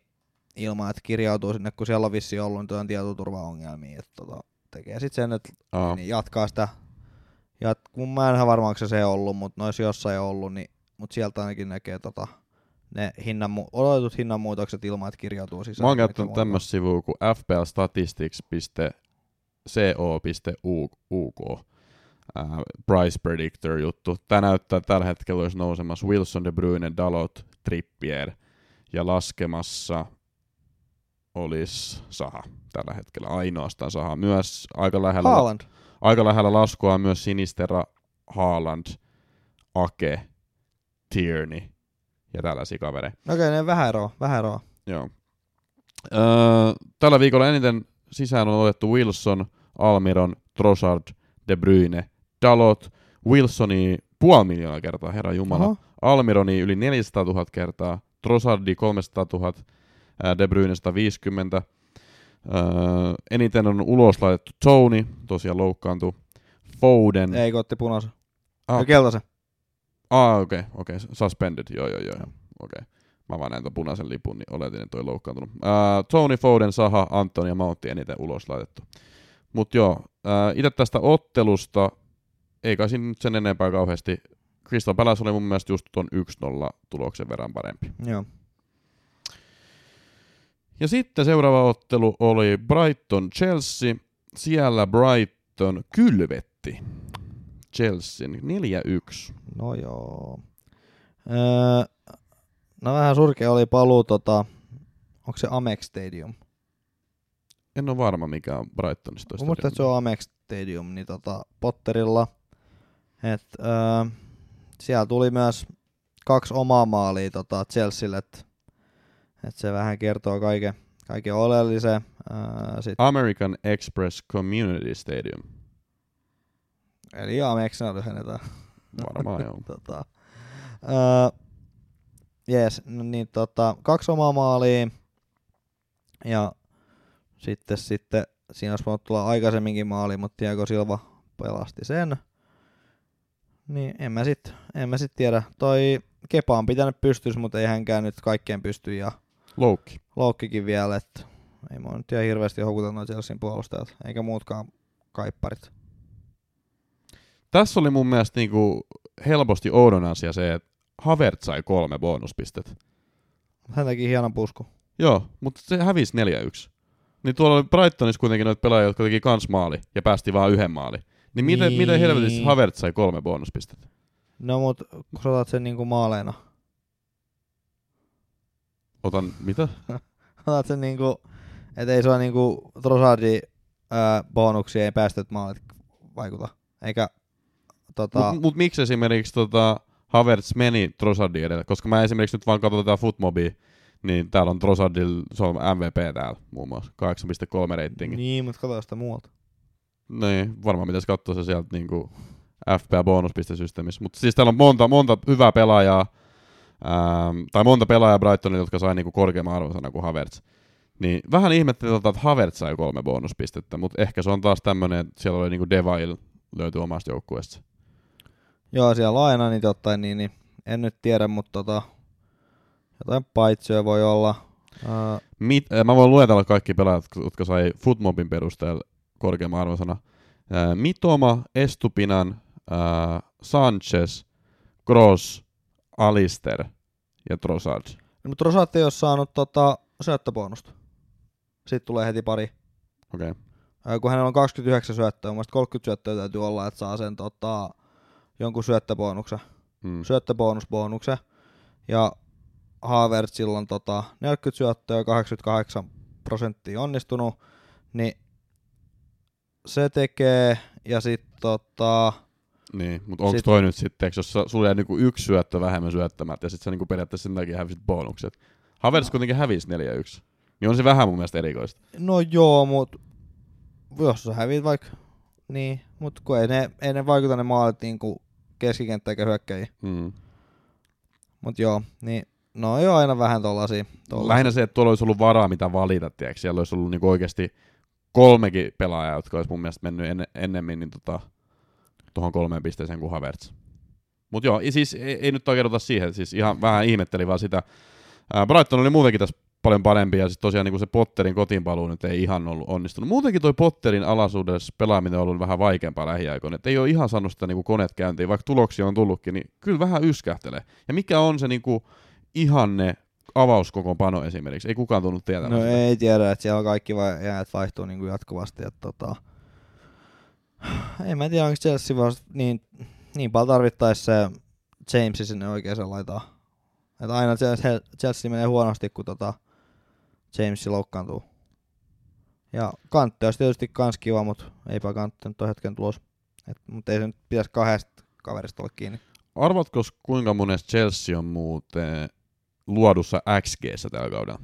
ilman, että kirjautuu sinne, kun siellä on vissi ollut, niin on tietoturvaongelmia, että tota, tekee sitten sen, että Aa, niin jatkaa sitä. Ja kun mä en ihan varma, onko se se ollut, mutta noissa jossain ollut, niin, mutta sieltä ainakin näkee tota, ne hinnan, odotetut hinnanmuutokset ilman, että kirjautuu sisään. Mä oon käyttänyt tämmöistä sivua kuin fplstatistics.co.uk äh, price predictor juttu. Tämä näyttää että tällä hetkellä olisi nousemassa Wilson, De Bruyne, Dalot, Trippier ja laskemassa olisi Saha tällä hetkellä ainoastaan Saha. Myös aika lähellä, Haaland. aika lähellä laskua on myös Sinistera, Haaland, Ake, Tierney ja tällaisia kavereita. No okei, okay, vähän eroa, vähän eroa. Joo. Öö, tällä viikolla eniten sisään on otettu Wilson, Almiron, Trossard, De Bruyne, Dalot, Wilsoni puoli miljoonaa kertaa, herra Jumala. Oho. Almironi yli 400 000 kertaa, Trossardi 300 000, De Bruyne 150. Öö, eniten on ulos laitettu Tony, tosiaan loukkaantui. Foden. Ei, kun otti punaisen. Ah. Ja keltaisen. Ah, okei, okay, okei. Okay. Suspended, joo, joo, joo. Okei. Okay. Mä vaan näin tuon punaisen lipun, niin oletin, että toi loukkaantunut. Uh, Tony Foden, Saha, Antoni ja Mountti eniten ulos laitettu. Mut joo, uh, itse tästä ottelusta, ei kai siinä nyt sen enempää kauheasti. Crystal Palace oli mun mielestä just tuon 1-0 tuloksen verran parempi. Joo. Ja sitten seuraava ottelu oli Brighton-Chelsea. Siellä Brighton kylvetti Chelsea 4-1. No joo. Öö, no vähän surkea oli paluu, tota, onko se Amex Stadium? En ole varma mikä on Brightonista. Mutta se on Amex Stadium, niin tota, Potterilla. Et, öö, siellä tuli myös kaksi omaa maalia tota, Chelsealle, että et se vähän kertoo kaiken, kaiken oleellisen. Öö, sit. American Express Community Stadium. Eli Amexina lyhennetään. Varmaan joo. tota, öö, Jees, no niin tota, kaksi omaa maalia ja sitten, sitten siinä olisi voinut tulla aikaisemminkin maali, mutta Tiago Silva pelasti sen. Niin en mä sit, en mä sit tiedä. Toi Kepa on pitänyt pystyssä, mutta ei hänkään nyt kaikkeen pysty ja Loukki. Loukkikin vielä, että ei mua nyt ihan hirveästi houkuta noin Chelsean puolustajat, eikä muutkaan kaipparit. Tässä oli mun mielestä niinku helposti oudon asia se, että Havert sai kolme bonuspistet. Hän teki hienon pusku. Joo, mutta se hävisi 4-1. Niin tuolla oli Brightonissa kuitenkin noita pelaajia, jotka teki kans maali ja päästi vaan yhden maali. Niin miten, niin. miten helvetissä Havert sai kolme bonuspistettä? No mut kun sä otat sen niinku maaleina. Otan, mitä? otat sen niinku, et ei sua niinku Trossardin bonuksia ei päästöt maalit vaikuta. Eikä tota... Mut, mut miksi esimerkiksi tota, Havertz meni Trossardin edelle, koska mä esimerkiksi nyt vaan katson tätä Footmobia, niin täällä on Trossardil, se on MVP täällä muun muassa, 8.3 ratingi. Niin, mutta katso sitä muualta. Niin, varmaan pitäisi katsoa se sieltä niinku FPA-bonuspistesysteemissä. Mutta siis täällä on monta, monta hyvää pelaajaa, ähm, tai monta pelaajaa Brightonilla, jotka sai niinku korkeamman arvosana kuin Havertz. Niin vähän ihmettelin, että Havertz sai kolme bonuspistettä, mutta ehkä se on taas tämmöinen, että siellä oli niinku Devail löytyy omasta joukkueesta. Joo, siellä laina niin ottaen, niin, niin en nyt tiedä, mutta tota, jotain paitsioja voi olla. Uh, Mit, mä voin luetella kaikki pelaajat, jotka sai Footmobin perusteella korkeamman arvosana. Mitoma, Estupinan, äh, Sanchez, Gross, Alister ja Trossard. No, mutta Trossard ei ole saanut tota, syöttöbonusta. Sitten tulee heti pari. Okei. Okay. Kun hänellä on 29 syöttöä, mun 30 syöttöä täytyy olla, että saa sen tota, jonkun syöttöbonuksen, hmm. syöttöbonusbonuksen, ja Havertz silloin tota 40 syöttöä, 88 prosenttia onnistunut, niin se tekee, ja sitten tota... Niin, mutta onko sit... toi nyt sitten, jos sulla jää niinku yksi syöttö vähemmän syöttämättä, ja sitten sä niinku periaatteessa sen takia hävisit bonukset. Havertz no. kuitenkin hävisi 4-1. Niin on se vähän mun mielestä erikoista. No joo, mutta jos sä hävit vaikka, niin, mutta kun ei ne, ei ne vaikuta ne maalit niinku keskikenttä eikä hyökkäjiä. Mm. Mut joo, niin no joo aina vähän tollasia. tollasia. Lähinnä se, että tuolla olisi ollut varaa mitä valita, tiedätkö? Siellä olisi ollut niinku oikeasti kolmekin pelaajaa, jotka olisi mun mielestä mennyt en, ennemmin niin tota, tuohon kolmeen pisteeseen kuin Havertz. Mutta joo, siis ei, ei nyt oikein siihen, siis ihan vähän ihmettelin vaan sitä. Ää, Brighton oli muutenkin tässä paljon parempi, ja sitten tosiaan niin se Potterin kotiinpaluu nyt ei ihan ollut onnistunut. Muutenkin toi Potterin alaisuudessa pelaaminen on ollut vähän vaikeampaa lähiaikoina, että ei ole ihan saanut sitä niin kuin koneet käyntiin, vaikka tuloksia on tullutkin, niin kyllä vähän yskähtelee. Ja mikä on se niin ihanne avauskokoonpano esimerkiksi? Ei kukaan tullut tietämään No sitä. ei tiedä, että siellä on kaikki vai, jäät vaihtuu niin kuin jatkuvasti. Että tota, en mä tiedä, onko Chelsea vasta niin, niin paljon tarvittaisi se Jamesi sinne oikeaan laitaan. Että aina Chelsea, Chelsea menee huonosti, kun tota James loukkaantuu. Ja Kantte olisi tietysti kans kiva, mutta eipä Kantte nyt hetken tulos. Et, mutta ei se nyt pitäisi kahdesta kaverista olla kiinni. Arvatko, kuinka monessa Chelsea on muuten luodussa XG tällä kaudella?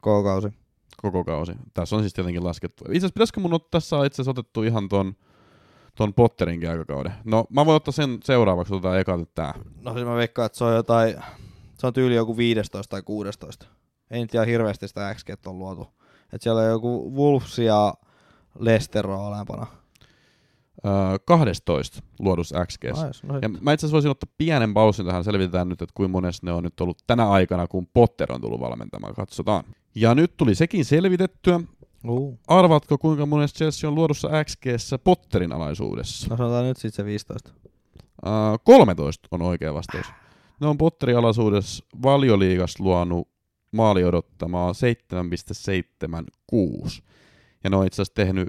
Koko kausi. Koko kausi. Tässä on siis tietenkin laskettu. Itse asiassa pitäisikö mun ottaa, tässä on itse asiassa otettu ihan ton, ton Potterinkin aikakauden. No mä voin ottaa sen seuraavaksi, otetaan eka nyt tää. No siis mä veikkaan, että se on jotain, se on tyyli joku 15 tai 16. Ei nyt ihan hirveästi sitä XG on luotu. Et siellä on joku Wolves ja Leicester on alempana. Öö, 12 luodussa XG. Nice, no Ja mä itse asiassa voisin ottaa pienen pausin tähän, selvitetään nyt, että kuinka monessa ne on nyt ollut tänä aikana, kun Potter on tullut valmentamaan. Katsotaan. Ja nyt tuli sekin selvitettyä. uh. Arvatko, kuinka monessa Chelsea on luodussa XG Potterin alaisuudessa? no sanotaan nyt sitten se 15. Uh, 13 on oikea vastaus. Ne on Potterin alaisuudessa valioliigas luonut maali odottamaa 7,76. Ja ne on itse asiassa tehnyt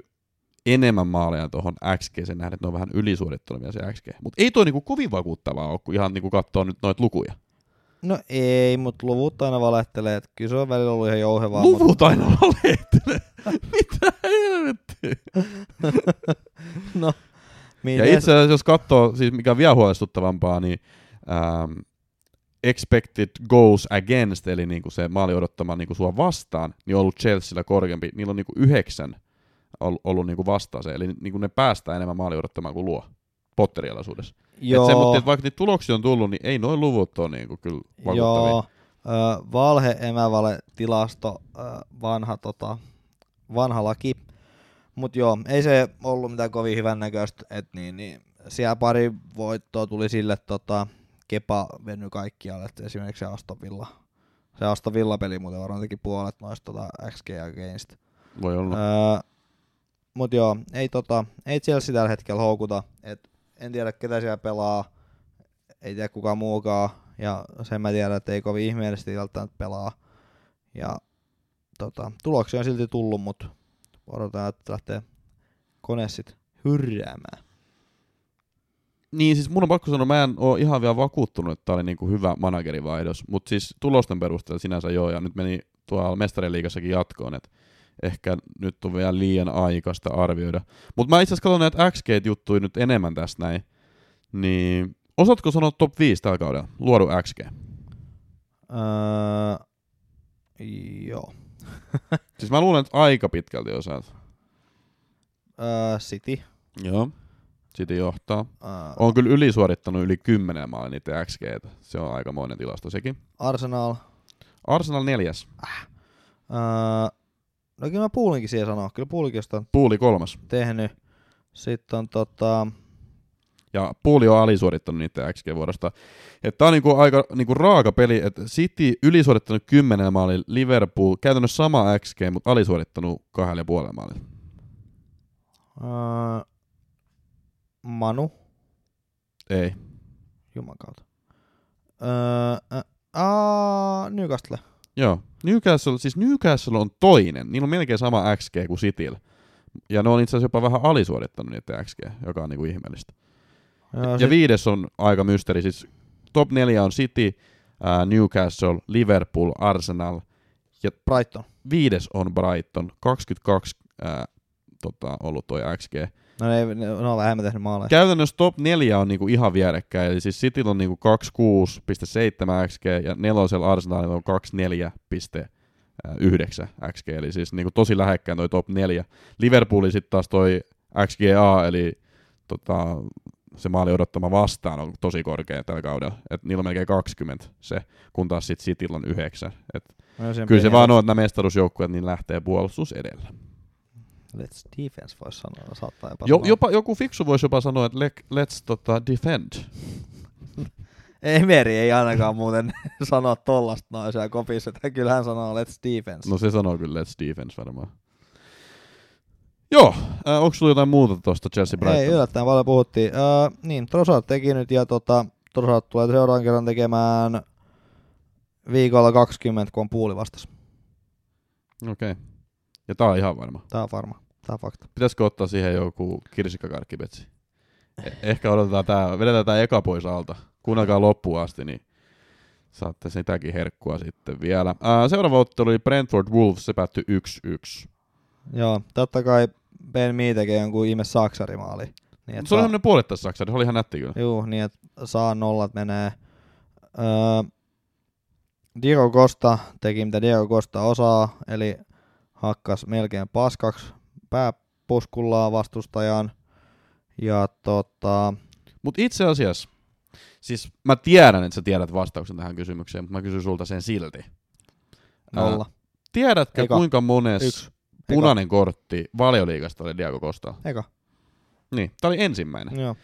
enemmän maaleja tuohon XG sen nähden, että ne on vähän ylisuorittanut vielä se XG. Mutta ei toi niinku kovin vakuuttavaa ole, kun ihan niinku katsoo nyt noita lukuja. No ei, mutta luvut aina valehtelee. että kyllä se on välillä ollut ihan jouhevaa. Luvut aina valehtelee. Mitä helvettiä? no, Ja miten itse asiassa, jos katsoo, siis mikä on vielä huolestuttavampaa, niin ähm, expected goals against, eli niinku se maali odottama niinku sua vastaan, niin on ollut Chelsealla korkeampi. Niillä on niinku yhdeksän ollut, ollut niinku vastaan se, eli niinku ne päästää enemmän maali odottamaan kuin luo Potterialaisuudessa. Joo, Et se, mutta et vaikka niitä tuloksia on tullut, niin ei noin luvut ole niinku kyllä vakuuttavia. joo. Ö, valhe, emävale, tilasto, ö, vanha, tota, vanha laki. Mut joo, ei se ollut mitään kovin hyvän näköistä, että niin, niin, siellä pari voittoa tuli sille, tota, Kepa veny kaikkialle, että esimerkiksi se Aston Villa. Se Aston Villa-peli muuten varmaan teki puolet noista tota, XG against. Voi olla. Öö, mut joo, ei, tota, ei Chelsea tällä hetkellä houkuta. Et en tiedä ketä siellä pelaa, ei tiedä kuka muukaan. Ja sen mä tiedän, että ei kovin ihmeellisesti välttämättä pelaa. Ja tota, tuloksia on silti tullut, mutta odotetaan, että lähtee kone sit hyrräämään. Niin, siis mun on pakko sanoa, mä en ole ihan vielä vakuuttunut, että tää oli niinku hyvä managerivaihdos, mutta siis tulosten perusteella sinänsä joo, ja nyt meni tuolla mestariliigassakin jatkoon, että ehkä nyt on vielä liian aikaista arvioida. Mutta mä itse asiassa katson näitä XG-juttuja nyt enemmän tästä näin, niin osaatko sanoa top 5 tällä kaudella, luodu XG? Öö, joo. Siis mä luulen, että aika pitkälti osaat. Öö, City. Joo. Sitten johtaa. Öö, On kyllä ylisuorittanut yli 10 maalin niitä XG. Se on aikamoinen tilasto sekin. Arsenal. Arsenal neljäs. Öö, no kyllä mä Puulinkin siihen sanoa. Kyllä Puulinkin on Puuli kolmas. tehnyt. Sitten on tota, Ja Puuli on alisuorittanut niitä XG-vuorosta. Että tää on niinku aika niinku raaka peli, että City ylisuorittanut 10 maalilla, Liverpool käytännössä sama XG, mutta alisuorittanut kahdella ja puolella maalilla. öö, Manu. Ei. Juman kautta. Öö, ä, aa, Newcastle. Joo. Newcastle, siis Newcastle on toinen. Niillä on melkein sama XG kuin Cityllä. Ja ne on itse asiassa jopa vähän alisuorittanut niitä XG, joka on niinku ihmeellistä. Joo, Ja sit- viides on aika mysteeri. Siis top neljä on City, ää, Newcastle, Liverpool, Arsenal. Brighton. Viides on Brighton, 22 ää, tota, ollut toi XG. No ne, ei- ne, on vähemmän tehnyt maaleja. Käytännössä top neljä on niinku ihan vierekkäin. Eli siis Cityllä on niinku 26,7 XG ja nelosella Arsenalilla on 24,9 XG. Eli siis niinku tosi lähekkäin toi top neljä. Liverpoolin sitten taas toi XGA, eli tota, se maali odottama vastaan on tosi korkea tällä kaudella. Et niillä on melkein 20 se, kun taas sit Cityllä on 9. Et No, kyllä se vaan on, että nämä mestaruusjoukkueet niin lähtee puolustus edellä. Let's defense voisi sanoa, saattaa jopa Jo, sanoa. jopa, joku fiksu voisi jopa sanoa, että le, let's tota, defend. Emeri ei ainakaan muuten sano tollasta noin siellä kopissa, että kyllä hän sanoo let's defense. No se sanoo kyllä let's defense varmaan. Joo, äh, onko sulla jotain muuta tuosta Chelsea Brighton? Ei, yllättäen paljon puhuttiin. Äh, niin, Trossard teki nyt ja tota, Trossard tulee seuraavan kerran tekemään viikolla 20, kun on puuli vastas. Okei. Okay. Ja tää on ihan varma. Tää on varma. Tää on fakta. Pitäisikö ottaa siihen joku kirsikkakarkkipetsi? Eh- ehkä odotetaan tää, vedetään tää eka pois alta. Kuunnelkaa loppuun asti, niin saatte sitäkin herkkua sitten vielä. Ää, seuraava ottelu oli Brentford Wolves, se päättyi 1-1. Joo, totta kai Ben Mee tekee jonkun ihme saksarimaali. Niin, Se oli semmonen puolettais saksa, se oli ihan nätti kyllä. Juu, niin että saa nollat menee. Öö, Diego Costa teki mitä Diego Costa osaa, eli hakkas melkein paskaksi pääpuskullaan vastustajan. Ja tota, Mutta itse asiassa, siis mä tiedän, että sä tiedät vastauksen tähän kysymykseen, mutta mä kysyn sulta sen silti. nolla. Ää, tiedätkö, Eka. kuinka mones Yksi. punainen kortti valioliigasta oli Diego Costa? Eka. Niin, tää oli ensimmäinen. Joo.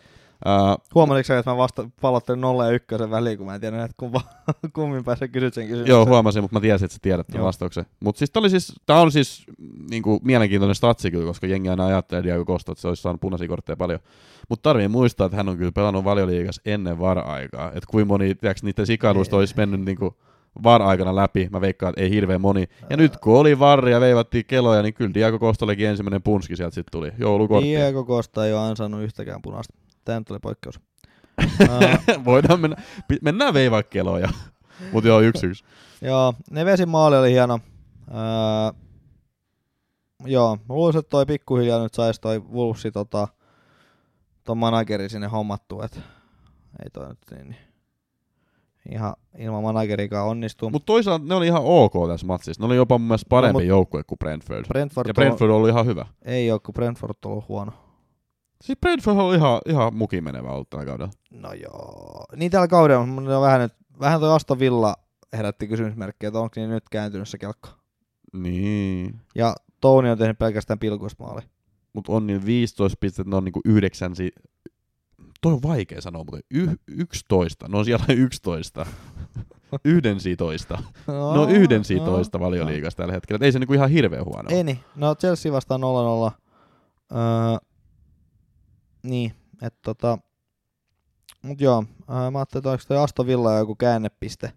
Huomasitko sä, että mä vasta pallottelin 0 ja 1 väliin, kun mä en tiedä, että kumpa, kummin päässä kysyt sen kysymyksen. Joo, huomasin, mutta mä tiesin, että sä tiedät tämän vastauksen. Mutta siis siis, tää on siis niinku, mielenkiintoinen statsi kyllä, koska jengi aina ajattelee Diego Costa, että se olisi saanut punaisia kortteja paljon. Mutta tarvii muistaa, että hän on kyllä pelannut valioliigassa ennen var-aikaa. Että kuinka moni, tiedätkö, niiden sikailuista olisi mennyt niinku var-aikana läpi. Mä veikkaan, että ei hirveän moni. Ja nyt kun oli varri ja veivattiin keloja, niin kyllä Diego Costallekin ensimmäinen punski sieltä sitten tuli. Joulukortti. Diego Costa ei ole ansainnut yhtäkään punaista. Tämä nyt oli poikkeus. Voidaan mennä, mennään veivaa keloja. Mutta joo, yksi yksi. Joo, Nevesin maali oli hieno. Öö, joo, mä luulisin, että toi pikkuhiljaa nyt saisi toi Wolvesi tota, ton manageri sinne hommattua, että ei toi nyt niin, niin ihan ilman managerikaan onnistu. Mutta toisaalta ne oli ihan ok tässä matsissa. Ne oli jopa mun mielestä parempi No, joukkue kuin Brentford. Brentford, Ja Brentford oli ihan hyvä. on, ei ole, kun Brentford on ollut huono. Siis Brentford oli ihan, ihan mukin menevä ollut tällä kaudella. No joo. Niin tällä kaudella, mutta on vähän, nyt, vähän toi Aston Villa herätti kysymysmerkkejä, että onko niin nyt kääntynyt se kelkka. Niin. Ja Touni on tehnyt pelkästään pilkuista maali. Mutta on niin 15 pistettä, ne on niinku yhdeksän si- Toi on vaikea sanoa, mutta y- 11. Ne on siellä 11. yhden toista. No yhden toista valioliigassa tällä hetkellä. Et ei se niinku ihan hirveän huono. Ei niin. No Chelsea vastaan 0-0. Öö, niin, että tota... Mut joo, öö, mä ajattelin, että onko toi Aston Villa joku käännepiste.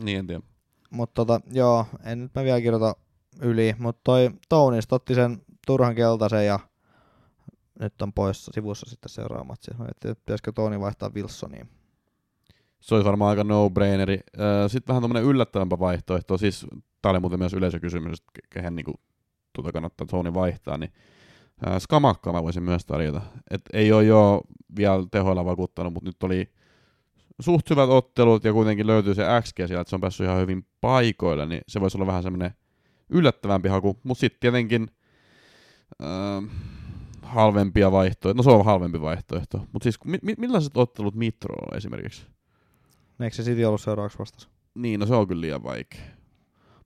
Niin en tiedä. Mutta tota, joo, en nyt mä vielä kirjoita yli. Mutta toi Tounist otti sen turhan keltaisen ja nyt on poissa sivussa sitten seuraava matsi. Mä mietin, että pitäisikö Touni vaihtaa Wilsoniin. Se olisi varmaan aika no-braineri. Sitten vähän tämmöinen yllättävämpä vaihtoehto. Siis tää oli muuten myös yleisökysymys, että ke- kehen niinku, tuota kannattaa Tony vaihtaa. Niin, ää, Skamakkaa mä voisin myös tarjota. Et ei ole jo vielä tehoilla vakuuttanut, mutta nyt oli suht hyvät ottelut ja kuitenkin löytyy se XG sieltä, että se on päässyt ihan hyvin paikoille, niin se voisi olla vähän semmoinen yllättävämpi haku. Mutta sitten tietenkin ää, halvempia vaihtoehtoja. No se on halvempi vaihtoehto. Mutta siis mi- mi- millaiset ottelut Mitro on esimerkiksi? Eikö se City ollut seuraavaksi vastas? Niin, no se on kyllä liian vaikea.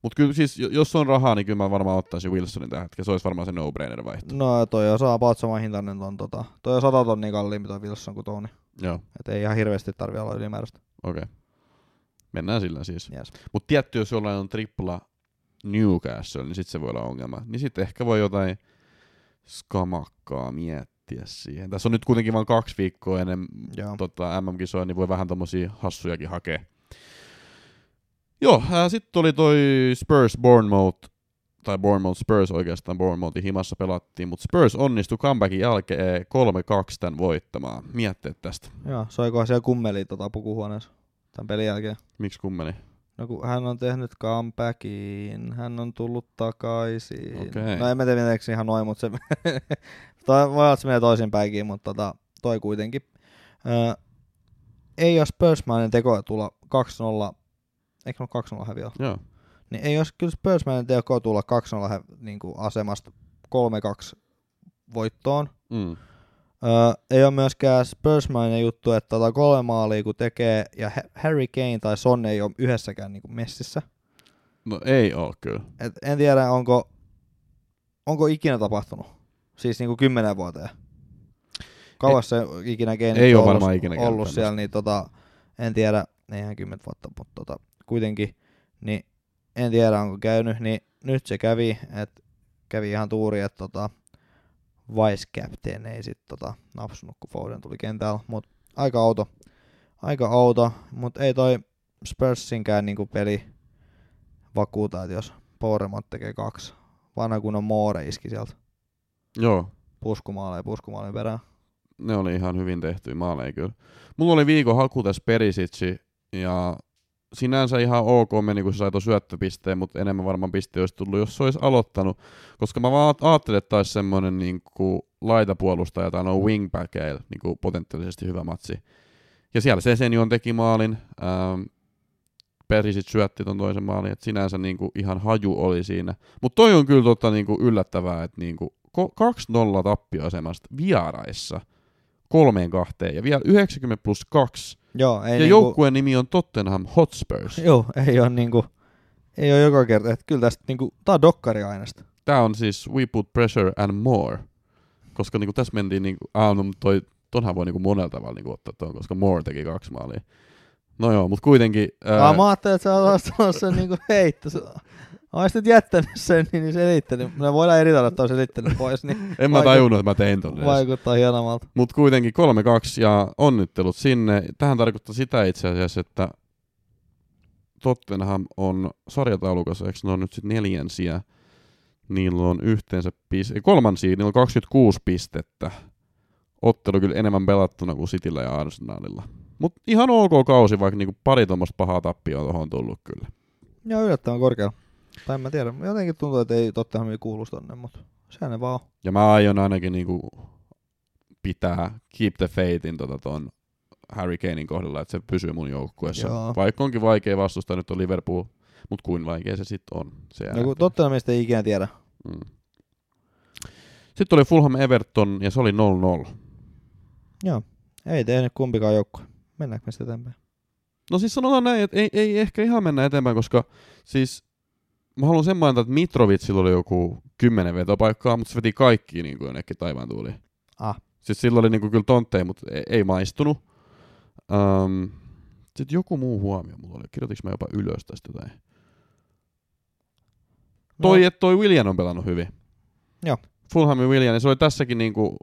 Mutta kyllä siis, jo- jos on rahaa, niin kyllä mä varmaan ottaisin Wilsonin tähän hetkeen. Se olisi varmaan se no-brainer vaihtoehto. No toi on saa about sama hintainen ton tota. Toi on 100 tonnia kalliimpi toi Wilson kuin Touni. Joo, Et ei ihan hirveästi tarvi olla ylimääräistä. okei. Okay. Mennään sillä siis. Yes. Mutta tietty, jos jollain on tripla Newcastle, niin sitten se voi olla ongelma. Niin sitten ehkä voi jotain skamakkaa miettiä siihen. Tässä on nyt kuitenkin vain kaksi viikkoa ennen Joo. tota, MM-kisoja, niin voi vähän tommosia hassujakin hakea. Joo, äh, sitten oli toi Spurs Bournemouth, tai Bournemouth Spurs oikeastaan, Bournemouthin himassa pelattiin, mutta Spurs onnistui comebackin jälkeen 3-2 tämän voittamaan. Mietteet tästä. Joo, soikohan siellä kummeli tota pukuhuoneessa tämän pelin jälkeen. Miksi kummeli? No kun hän on tehnyt comebackin, hän on tullut takaisin. Okei. No en mä tiedä se ihan noin, mutta se toi, voi olla, että se menee toisinpäinkin, mutta tota, toi kuitenkin. Öö, ei jos Spursmainen teko tulla 2-0, eikö ole 2-0 häviö? Joo. Niin ei jos kyllä Spursmainen teko tulla 2-0 hä- niin kuin asemasta 3-2 voittoon. Mm. Öö, ei ole myöskään Spursmainen juttu, että tota kolme maalia kun tekee ja Ha- Harry Kane tai Son ei ole yhdessäkään niin kuin messissä. No ei oo kyllä. Et en tiedä, onko, onko ikinä tapahtunut. Siis niin kuin kymmenen vuoteen. Kauas se ikinä Kane ei oo ollut, varmaan ikinä ollut siellä, niin tota, en tiedä, ei ihan 10 vuotta, mutta tota, kuitenkin, niin en tiedä onko käynyt, niin nyt se kävi, että kävi ihan tuuri, että tota, vice captain ei sit tota, napsunut, kun Foden tuli kentällä, mutta aika auto, aika auto, mutta ei toi Spursinkään niinku peli vakuuta, että jos Bournemouth tekee kaksi, vanha kunnon Moore iski sieltä Joo, puskumaaleen ja puskumaaleen perään. ne oli ihan hyvin tehtyjä maaleja kyllä. Mulla oli viikon haku tässä Perisitsi, ja sinänsä ihan ok meni, kun se sai tuon syöttöpisteen, mutta enemmän varmaan piste olisi tullut, jos se olisi aloittanut. Koska mä vaan ajattelin, että taisi semmoinen niin laitapuolustaja tai no wingbackeilla niin potentiaalisesti hyvä matsi. Ja siellä Sesenion teki maalin, ähm, Perisit syötti ton toisen maalin, että sinänsä niin kuin ihan haju oli siinä. Mutta toi on kyllä tota niin kuin yllättävää, että niin kuin 2-0 tappioasemasta vieraissa kolmeen kahteen ja vielä 90 plus 2 Joo, ei ja niinku, joukkueen nimi on Tottenham Hotspurs. Joo, ei ole niinku, ei ole joka kerta, että kyllä tästä niinku, tää on dokkari aineesta. Tää on siis We Put Pressure and More. Koska niinku tässä mentiin, niinku, ah, no, toi, tonhan voi niinku monella tavalla niinku ottaa tuon, koska Moore teki kaksi maalia. No joo, mutta kuitenkin... Ää... Ää, mä ajattelin, että sä oot sanonut sen niinku heitto. Olisit jättänyt sen, niin selittänyt. Me voidaan eri tavalla, että selittänyt pois, niin en mä tajunnut, että mä tein ton edes. vaikuttaa hienommalta. Mutta kuitenkin 3-2 ja onnittelut sinne. Tähän tarkoittaa sitä itse asiassa, että Tottenham on sarjataulukossa, eikö ne on nyt sitten neljänsiä? Niillä on yhteensä piste, kolmansia, niillä on 26 pistettä. Ottelu kyllä enemmän pelattuna kuin Cityllä ja Arsenalilla. Mutta ihan ok kausi, vaikka niinku pari tuommoista pahaa tappioa tuohon on tullut kyllä. Joo, yllättävän korkealla. Tai en mä tiedä. Jotenkin tuntuu, että ei Tottenhamia kuulu tonne, mutta sehän ne vaan on. Ja mä aion ainakin niinku pitää keep the faithin tota ton Harry Kanein kohdalla, että se pysyy mun joukkueessa. Joo. Vaikka onkin vaikea vastustaa, nyt on Liverpool, mutta kuin vaikea se sitten on. Se No kun Tottenhamista ei ikinä tiedä. mm. Sitten oli Fulham Everton ja se oli 0-0. Joo, ei tehnyt kumpikaan joukkue. Mennäänkö me sitten eteenpäin? No siis sanotaan näin, että ei, ei ehkä ihan mennä eteenpäin, koska siis mä haluan sen mainita, että Mitrovitsilla oli joku kymmenen vetopaikkaa, mutta se veti kaikki niin kuin jonnekin taivaan tuuliin. Ah. Siis sillä oli niin kuin kyllä tontteja, mutta ei, ei maistunut. Um, sitten joku muu huomio mulla oli. Kirjoitinko mä jopa ylös tästä jotain? Toi, että toi William on pelannut hyvin. Joo. Fulhamin William, niin se oli tässäkin niinku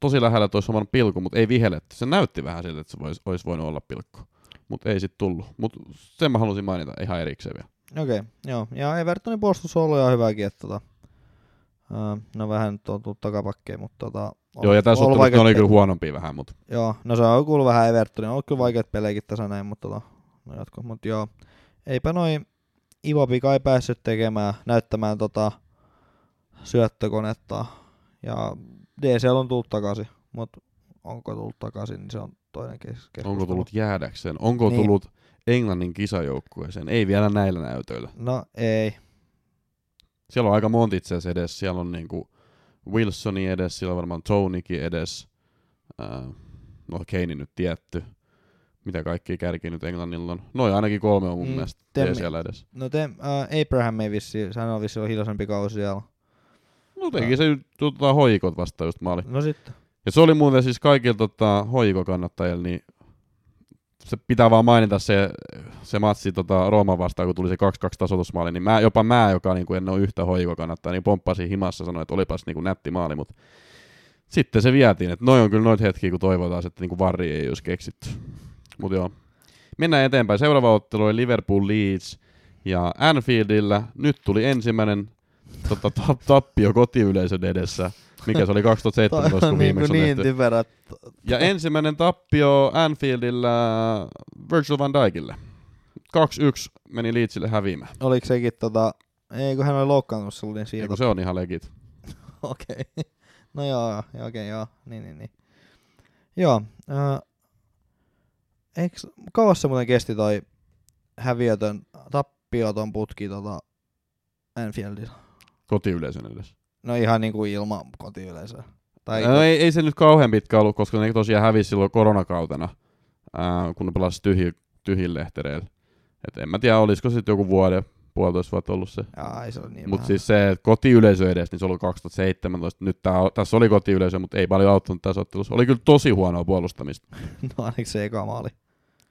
tosi lähellä toi saman pilkku, mutta ei vihelletty. Se näytti vähän siltä, että se vois, olisi voinut olla pilkku. Mutta ei sitten tullut. Mutta sen mä halusin mainita ihan erikseen vielä. Okei, okay, joo. Ja Evertonin puolustus on ollut ihan hyväkin, että tota, no vähän nyt on tullut takapakkeja, mutta tota, on, Joo, ja tässä ollut ne vaikeat oli kyllä huonompia vähän, mutta Joo, no se on kuullut vähän Evertonin. On ollut kyllä vaikeat pelejäkin tässä näin, mutta tota, no jatko. Mut joo, eipä noin Ivo Pika ei päässyt tekemään, näyttämään tota syöttökonetta. Ja DCL on tullut takaisin, mutta onko tullut takaisin, niin se on toinen kes- keskustelu. onko tullut jäädäkseen? Onko Niin. tullut Englannin kisajoukkueeseen? Ei vielä näillä näytöillä. No ei. Siellä on aika monta itse asiassa edes. Siellä on niinku Wilsoni edes, siellä on varmaan Tonykin edes. Äh, no Kane nyt tietty. Mitä kaikki kärki nyt Englannilla on? Noin ainakin kolme on mun Mm, mielestä Temmi. siellä edes. No te, äh, Abraham ei vissi, hän on vissi hiljaisempi kausi siellä. No teki se tota, hoikot vasta just maali. No sitten. Ja se oli muuten siis kaikilla tota, hoikokannattajilla, niin se pitää vaan mainita se, se matsi tota, Rooman vastaan, kun tuli se 2-2 tasoitusmaali, niin mä, jopa mä, joka niin kuin en ole yhtä hoikokannattaja, niin pomppasin himassa ja sanoi, että olipas niin kuin nätti maali, mutta sitten se vietiin, että noin on kyllä noita hetkiä, kun toivotaan, että niin kuin varri ei olisi keksitty. Mutta joo, mennään eteenpäin. Seuraava ottelu oli Liverpool Leeds ja Anfieldillä nyt tuli ensimmäinen tota, tap- tappio kotiyleisön edessä, mikä se oli 2017, Toi kun niin, viimeksi kuin on niin tehty. typerä. Ja ensimmäinen tappio Anfieldillä Virgil van Dijkille. 2-1 meni Leedsille häviämään. Oliko sekin tota, ei kun hän oli loukkaantunut sulla, niin siitä. Eikö se on ihan legit. Okei. No joo, okei, okay, joo. Niin, niin, niin. Joo. Äh, eiks, kauas se muuten kesti toi häviötön, tappioton putki tota Anfieldilla? Kotiyleisön edes. No ihan niinku ilman kotiyleisöä. Tai No, ei, ei, se nyt kauhean pitkä ollut, koska ne tosiaan hävisi silloin koronakautena, ää, kun ne pelasivat tyhji, tyhjin lehtereillä. Et en mä tiedä, olisiko sitten joku vuoden, puolitoista vuotta ollut se. Ei se niin Mutta siis se, että kotiyleisö edes, niin se oli 2017. Nyt tää, tässä oli kotiyleisö, mutta ei paljon auttanut tässä ottelussa. Oli kyllä tosi huonoa puolustamista. no ainakin se eka maali.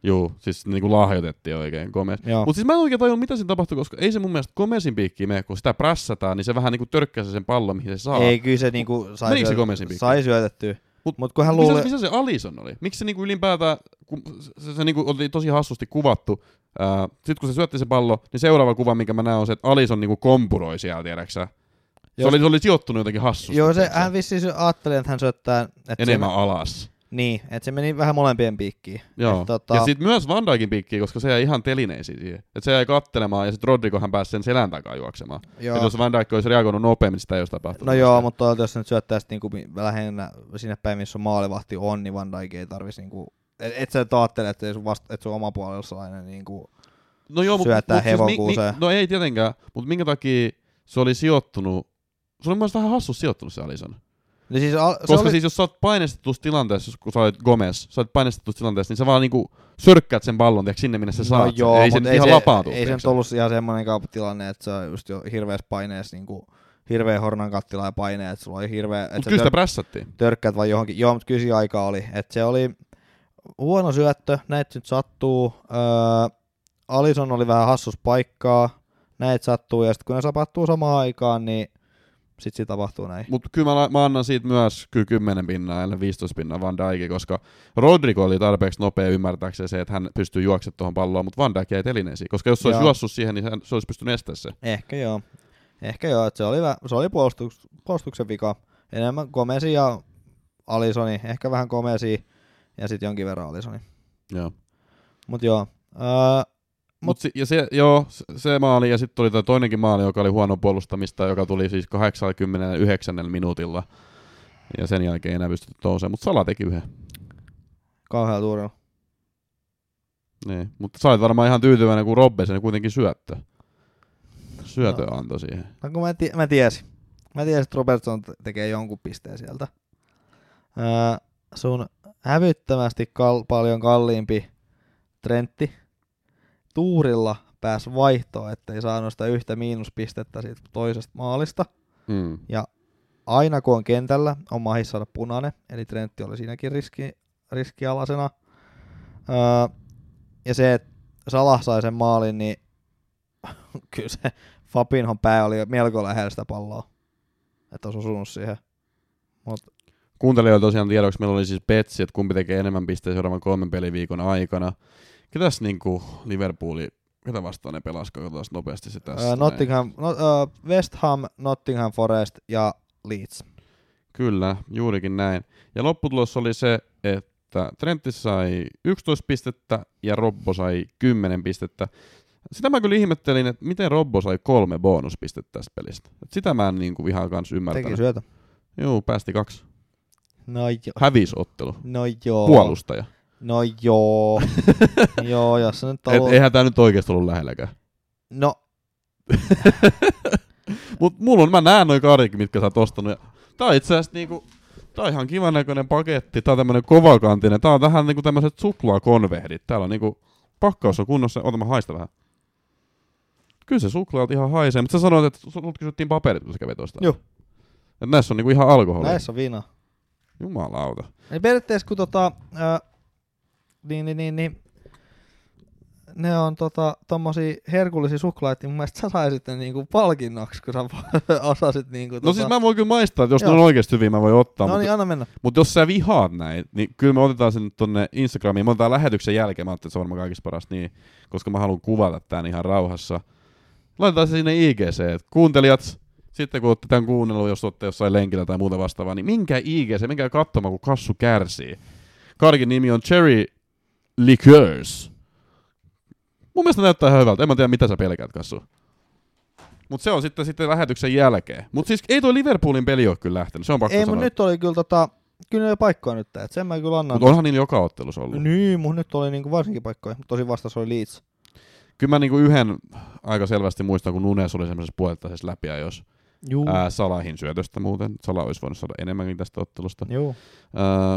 Juu, siis niinku lahjoitettiin oikein Gomez. Joo. Mutta siis mä en oikein tajunnut, mitä siinä tapahtui, koska ei se mun mielestä Gomezin piikkiin mene, kun sitä prässätään, niin se vähän niinku törkkää sen pallon, mihin se saa. Ei, kyllä se niinku sai, Menikö se Gomezin piikkiin? sai syötettyä. Mut Mut, kun hän missä, luuli... missä se Alison oli? Miksi se niinku ylipäätään, kun se, se niinku oli tosi hassusti kuvattu, sitten kun se syötti se pallo, niin seuraava kuva, minkä mä näen, on se, että Alison niinku kompuroi siellä, tiedäksä. Se Jos- oli, se oli sijoittunut jotenkin hassusti. Joo, se, hän vissiin ajatteli, että hän syöttää... Että Enemmän se, alas. Niin, että se meni vähän molempien piikkiin. Joo. Et tota- Ja sitten myös Van Dijkin piikkiin, koska se jäi ihan telineisiin siihen. Et se jäi kattelemaan ja sitten Rodrigohan pääsi sen selän takaa juoksemaan. Joo. Et jos Van Dijk olisi reagoinut nopeammin, sitä ei olisi tapahtunut. No joo, mutta jos nyt syöttäisi niinku mi- lähinnä sinne päin, missä maalivahti on, niin Van Dijk ei tarvitsisi niinku... Et, et sä nyt ajattele, että sun, vasta, et sun oma puolella niinku... no joo, mut, syöttää mut siis hevon mi- mi- kuuseen. No ei tietenkään, mutta minkä takia se oli sijoittunut, se oli myös vähän hassu sijoittunut se Alison. Niin siis, al, se Koska oli, siis jos sä oot painestetussa tilanteessa, kun sä olet Gomez, sä oot painestetussa tilanteessa, niin sä vaan niinku sörkkäät sen pallon tiedätkö, sinne, minne sä saat. no sen. joo, ei se mut nyt ei ihan se, lapaantu. ei se nyt tiedätkö? ollut ihan semmoinen tilanne, että se on just jo hirveässä paineessa niinku, hirveä hornan kattila ja paine, että sulla oli hirveä, että Mut sä kyllä sitä tör- prässättiin. törkkäät vai johonkin. Joo, mutta kyllä siinä aika oli. Että se oli huono syöttö, näitä nyt sattuu. Öö, Alison oli vähän hassus paikkaa, näitä sattuu, ja sitten kun ne tapahtuu samaan aikaan, niin sitten siinä tapahtuu näin. Mutta kyllä mä, mä, annan siitä myös kyllä 10 pinnaa, ellei 15 pinnaa Van Dijkin, koska Rodrigo oli tarpeeksi nopea ymmärtääkseen se, että hän pystyy juoksemaan tuohon palloon, mutta Van Dijk jäi telineisiin. Koska jos se olisi Joo. juossut siihen, niin hän, se olisi pystynyt estämään se. Ehkä joo. Ehkä joo, että se oli, se oli puolustus, puolustuksen vika. Enemmän Gomesi ja Alisoni, ehkä vähän Gomesi ja sitten jonkin verran Alisoni. Joo. Mut joo. Öö, Mut si- ja se, joo, se, maali, ja sitten tuli toi toinenkin maali, joka oli huono puolustamista, joka tuli siis 89 minuutilla. Ja sen jälkeen ei enää pystytty nousemaan, mutta Sala teki yhden. kauhealla tuurilla. Niin. Mutta sä olet varmaan ihan tyytyväinen, kun Robbe sen kuitenkin syöttö. Syötö No. antoi siihen. No kun mä, ti- mä tiesin. Mä tiesin, että Robertson t- tekee jonkun pisteen sieltä. Öö, sun hävyttömästi kal- paljon kalliimpi Trentti tuurilla pääsi vaihtoon, ettei saanut sitä yhtä miinuspistettä siitä toisesta maalista. Mm. Aina kun on kentällä, on mahis saada punainen, eli Trentti oli siinäkin riski, riskialasena. Öö, ja se, että Salah sai sen maalin, niin kyllä se Fabinhon pää oli melko lähellä sitä palloa. Että olisi osunut siihen. Mut, Kuuntelijoille tosiaan tiedoksi, meillä oli siis betsi, että kumpi tekee enemmän pisteitä seuraavan kolmen peliviikon aikana. Ketäs niinku Liverpooli, ketä vastaan ne pelas, katsotaan nopeasti se tässä. öö, näin. Nottingham, no, öö, West Ham, Nottingham Forest ja Leeds. Kyllä, juurikin näin. Ja lopputulos oli se, että Trentti sai 11 pistettä ja Robbo sai 10 pistettä. Sitä mä kyllä ihmettelin, että miten Robbo sai kolme bonuspistettä tästä pelistä. Et sitä mä en niinku ihan kans Teki ymmärtänyt. syötä. Joo, päästi kaksi. No joo. Hävis ottelu. No joo. Puolustaja. No joo. joo, jos se nyt Et ollut... eihän tää nyt oikeesti ollut lähelläkään. No, Mut mulla on, mä näen noin kaarikin, mitkä sä oot ostanut. Ja tää on itse asiassa niinku, tää on ihan kivan näköinen paketti. Tää on tämmönen kovakantinen. Tää on vähän niinku tämmöiset suklaakonvehdit. Täällä on niinku, pakkaus on kunnossa. Ota mä haista vähän. Kyllä se suklaat ihan haisee, mutta sä sanoit, että sulta kysyttiin paperit, kun sä kävit ostaa. Joo. Et näissä on niinku ihan alkoholia. näissä on viina. Jumalauta. Eli periaatteessa kun tota, ää, niin, niin, niin, niin, ne on tota, tommosia herkullisia suklaita, niin mun mielestä sä saisit ne niinku palkinnoksi, kun sä osasit niinku tota... No siis mä voin kyllä maistaa, että jos ne Joo. on oikeasti hyviä, mä voin ottaa. No mutta, niin, anna mennä. mutta jos sä vihaat näin, niin kyllä me otetaan sen tonne Instagramiin. Me otetaan lähetyksen jälkeen, mä ajattelin, että se on varmaan kaikista paras niin, koska mä haluan kuvata tän ihan rauhassa. Laitetaan se sinne IGC, että kuuntelijat, sitten kun olette tämän kuunnellut, jos olette jossain lenkillä tai muuta vastaavaa, niin minkä IGC, minkä katsomaan, kun kassu kärsii. Karkin nimi on Cherry Liqueurs. Mun mielestä näyttää ihan hyvältä. En mä tiedä, mitä sä pelkäät, kassu. Mut se on sitten, sitten lähetyksen jälkeen. Mut siis ei toi Liverpoolin peli ole kyllä lähtenyt, se on pakko Ei, sanoa. mun nyt oli kyllä tota, kyllä ne paikkoja nyt, että sen mä kyllä annan. Mutta onhan niillä joka ottelussa ollut. Niin, mun nyt oli niinku varsinkin paikkoja, mutta tosi vasta se oli Leeds. Kyllä mä niinku yhden aika selvästi muistan, kun Nunes oli semmoisessa puolittaisessa läpiajossa. Juu. Ää, Salahin syötöstä muuten. Sala olisi voinut saada enemmänkin tästä ottelusta.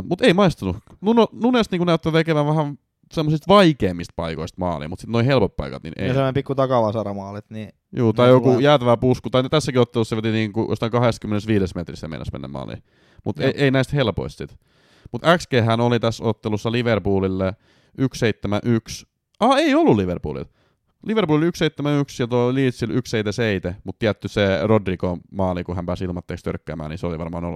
Mutta ei maistunut. Nuno, Nunes niinku näyttää tekevän vähän semmoisista vaikeimmista paikoista maalia, mutta sitten noin helpot paikat, niin Ja ei. sellainen pikku takavasaramaalit, niin Juu, tai joku tulee- jäätävä pusku, tai tässäkin ottelussa se veti niinku jostain 25 metrissä mennessä mennä maaliin. Mutta ei, ei, näistä helpoista sit. Mutta XG oli tässä ottelussa Liverpoolille 171. Ah, ei ollut Liverpoolilla. Liverpool 171 ja tuo Leedsillä 177, mutta tietty se Rodrigo maali, kun hän pääsi ilmatteeksi törkkäämään, niin se oli varmaan 0,6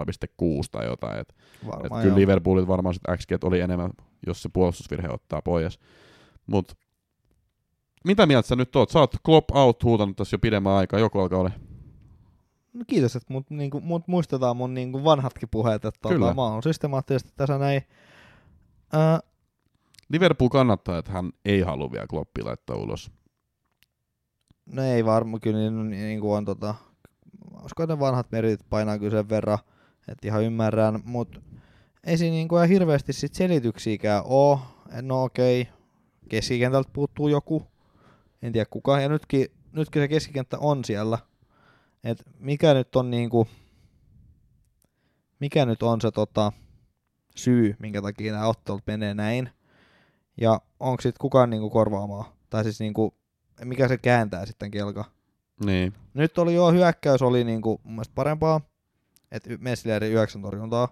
tai jotain. Et, Varmaan et kyllä Liverpoolit varmaan sit XG oli enemmän, jos se puolustusvirhe ottaa pois. Mut mitä mieltä sä nyt oot? Sä oot Klopp out huutanut tässä jo pidemmän aikaa, joku alkaa olla. No kiitos, että mut, niinku, mut muistetaan mun niinku vanhatkin puheet, että tota, mä oon systemaattisesti tässä näin. Ää, Liverpool kannattaa, että hän ei halua vielä Kloppia laittaa ulos. No ei varmaan, kyllä niin, niin kuin on tota, olisiko ne vanhat meritit painaa kyllä sen verran, että ihan ymmärrän, mutta ei siinä niinku ihan hirveästi sit selityksiäkään oo. No okei, keskikentältä puuttuu joku, en tiedä kuka, ja nytkin, nytkin se keskikenttä on siellä. Et mikä nyt on niinku, mikä nyt on se tota, syy, minkä takia nämä ottelut menee näin, ja onko sitten kukaan niinku korvaamaan, tai siis niinku, mikä se kääntää sitten kelka. Niin. Nyt oli jo hyökkäys oli niinku mun mielestä parempaa, että Messileri 9 torjuntaa,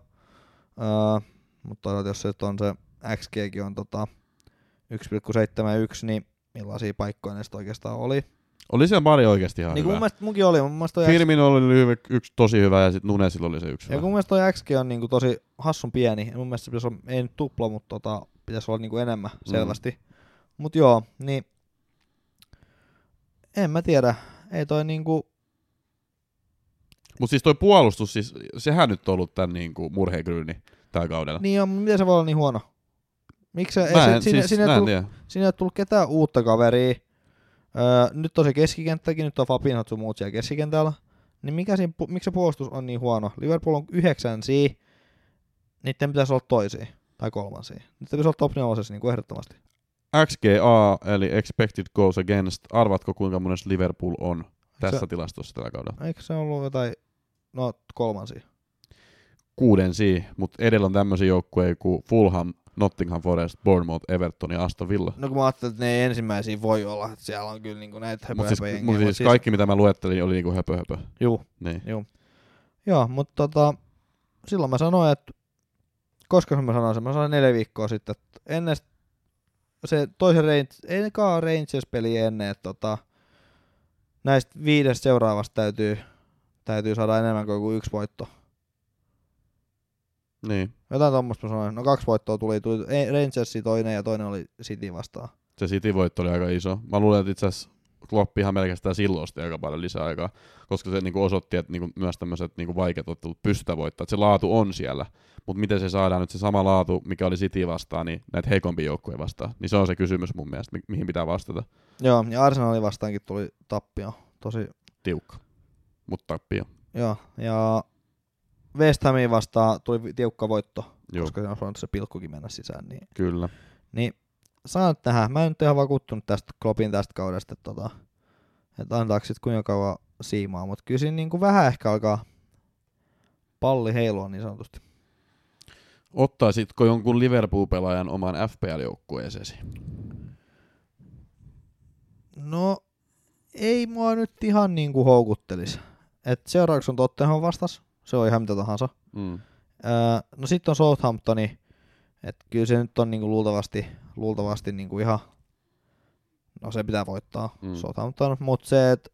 öö, mutta jos se nyt on se XGkin on tota 1,71, niin millaisia paikkoja ne oikeastaan oli. Oli siellä pari oikeasti ihan Niin kuin mun hyvä. mielestä munkin oli, mun mielestä toi, X, oli hyvä, yksi tosi hyvä ja sitten Nunesilla oli se yksi ja hyvä. mun mielestä toi XG on niinku tosi hassun pieni, ja mun mielestä se pitäisi olla, ei nyt tupla, mutta tota, pitäisi olla niinku enemmän selvästi. Mut joo, niin en mä tiedä, ei toi niinku, Mutta siis toi puolustus, siis, sehän nyt on ollut tämän niinku murheenkryyni tällä kaudella. niin on, miten se voi olla niin huono? Miksi ei, en, sinne, siis, sinne, tullut, sinne ei tullut ketään uutta kaveria. Öö, nyt on se keskikenttäkin, nyt on Fabinho sun muut siellä keskikentällä. Niin mikä siinä, pu- miksi se puolustus on niin huono? Liverpool on yhdeksänsiä, niiden pitäisi olla toisia tai kolmansia. Nyt pitäisi olla top 4 niin kuin ehdottomasti. XGA, eli Expected Goals Against, arvatko kuinka monessa Liverpool on tässä Se- tilastossa tällä kaudella? Eikö se ollut jotain, no kolmansia? Kuuden si, mutta edellä on tämmöisiä joukkueita kuin Fulham, Nottingham Forest, Bournemouth, Everton ja Aston Villa. No kun mä ajattelin, että ne ei ensimmäisiä voi olla, että siellä on kyllä niinku näitä höpö, siis, höpö mut siis kaikki mitä mä luettelin oli niinku höpö höpö. Juu, Niin. Joo, mutta tota, silloin mä sanoin, että koska mä sanoin sen, mä sanoin neljä viikkoa sitten, että ennen se toisen Rangers, ei nekaan Rangers-peli ennen, että tota, näistä viidestä seuraavasta täytyy, täytyy saada enemmän kuin yksi voitto. niin. Jotain tuommoista mä sanoin. No kaksi voittoa tuli, tuli Rangersi toinen ja toinen oli City vastaan. Se City-voitto oli aika iso. Mä luulen, että itse asiassa Klopp ihan pelkästään silloin osti aika paljon lisää aikaa, koska se niinku osoitti, että niinku myös tämmöiset niinku vaikeat ottelut pystytään voittamaan. Että se laatu on siellä, mutta miten se saadaan nyt se sama laatu, mikä oli City vastaan, niin näitä heikompia joukkueita vastaan. Niin se on se kysymys mun mielestä, mi- mihin pitää vastata. Joo, ja Arsenalin vastaankin tuli tappio. Tosi, Tiukka. Mutta tappio. joo. Ja West Hamiin vastaan tuli tiukka voitto, Joo, koska se on se pilkkukin mennä sisään. Niin kyllä. Niin nyt nähdä. Mä en nyt ihan vakuuttunut tästä Kloppin tästä kaudesta, että, tota, että antaako sit kuinka kauan siimaa, mutta kyllä siinä niinku vähän ehkä alkaa palli heilua niin sanotusti. Ottaisitko jonkun Liverpool-pelaajan oman FPL-joukkueeseesi? No ei mua nyt ihan niinku houkuttelisi. Et seuraavaksi on Tottenham vastas, se on ihan mitä tahansa. Mm. Öö, no sitten on Southamptoni, että kyllä se nyt on niinku luultavasti, luultavasti niinku ihan, no se pitää voittaa Mm. Southampton, mutta se, että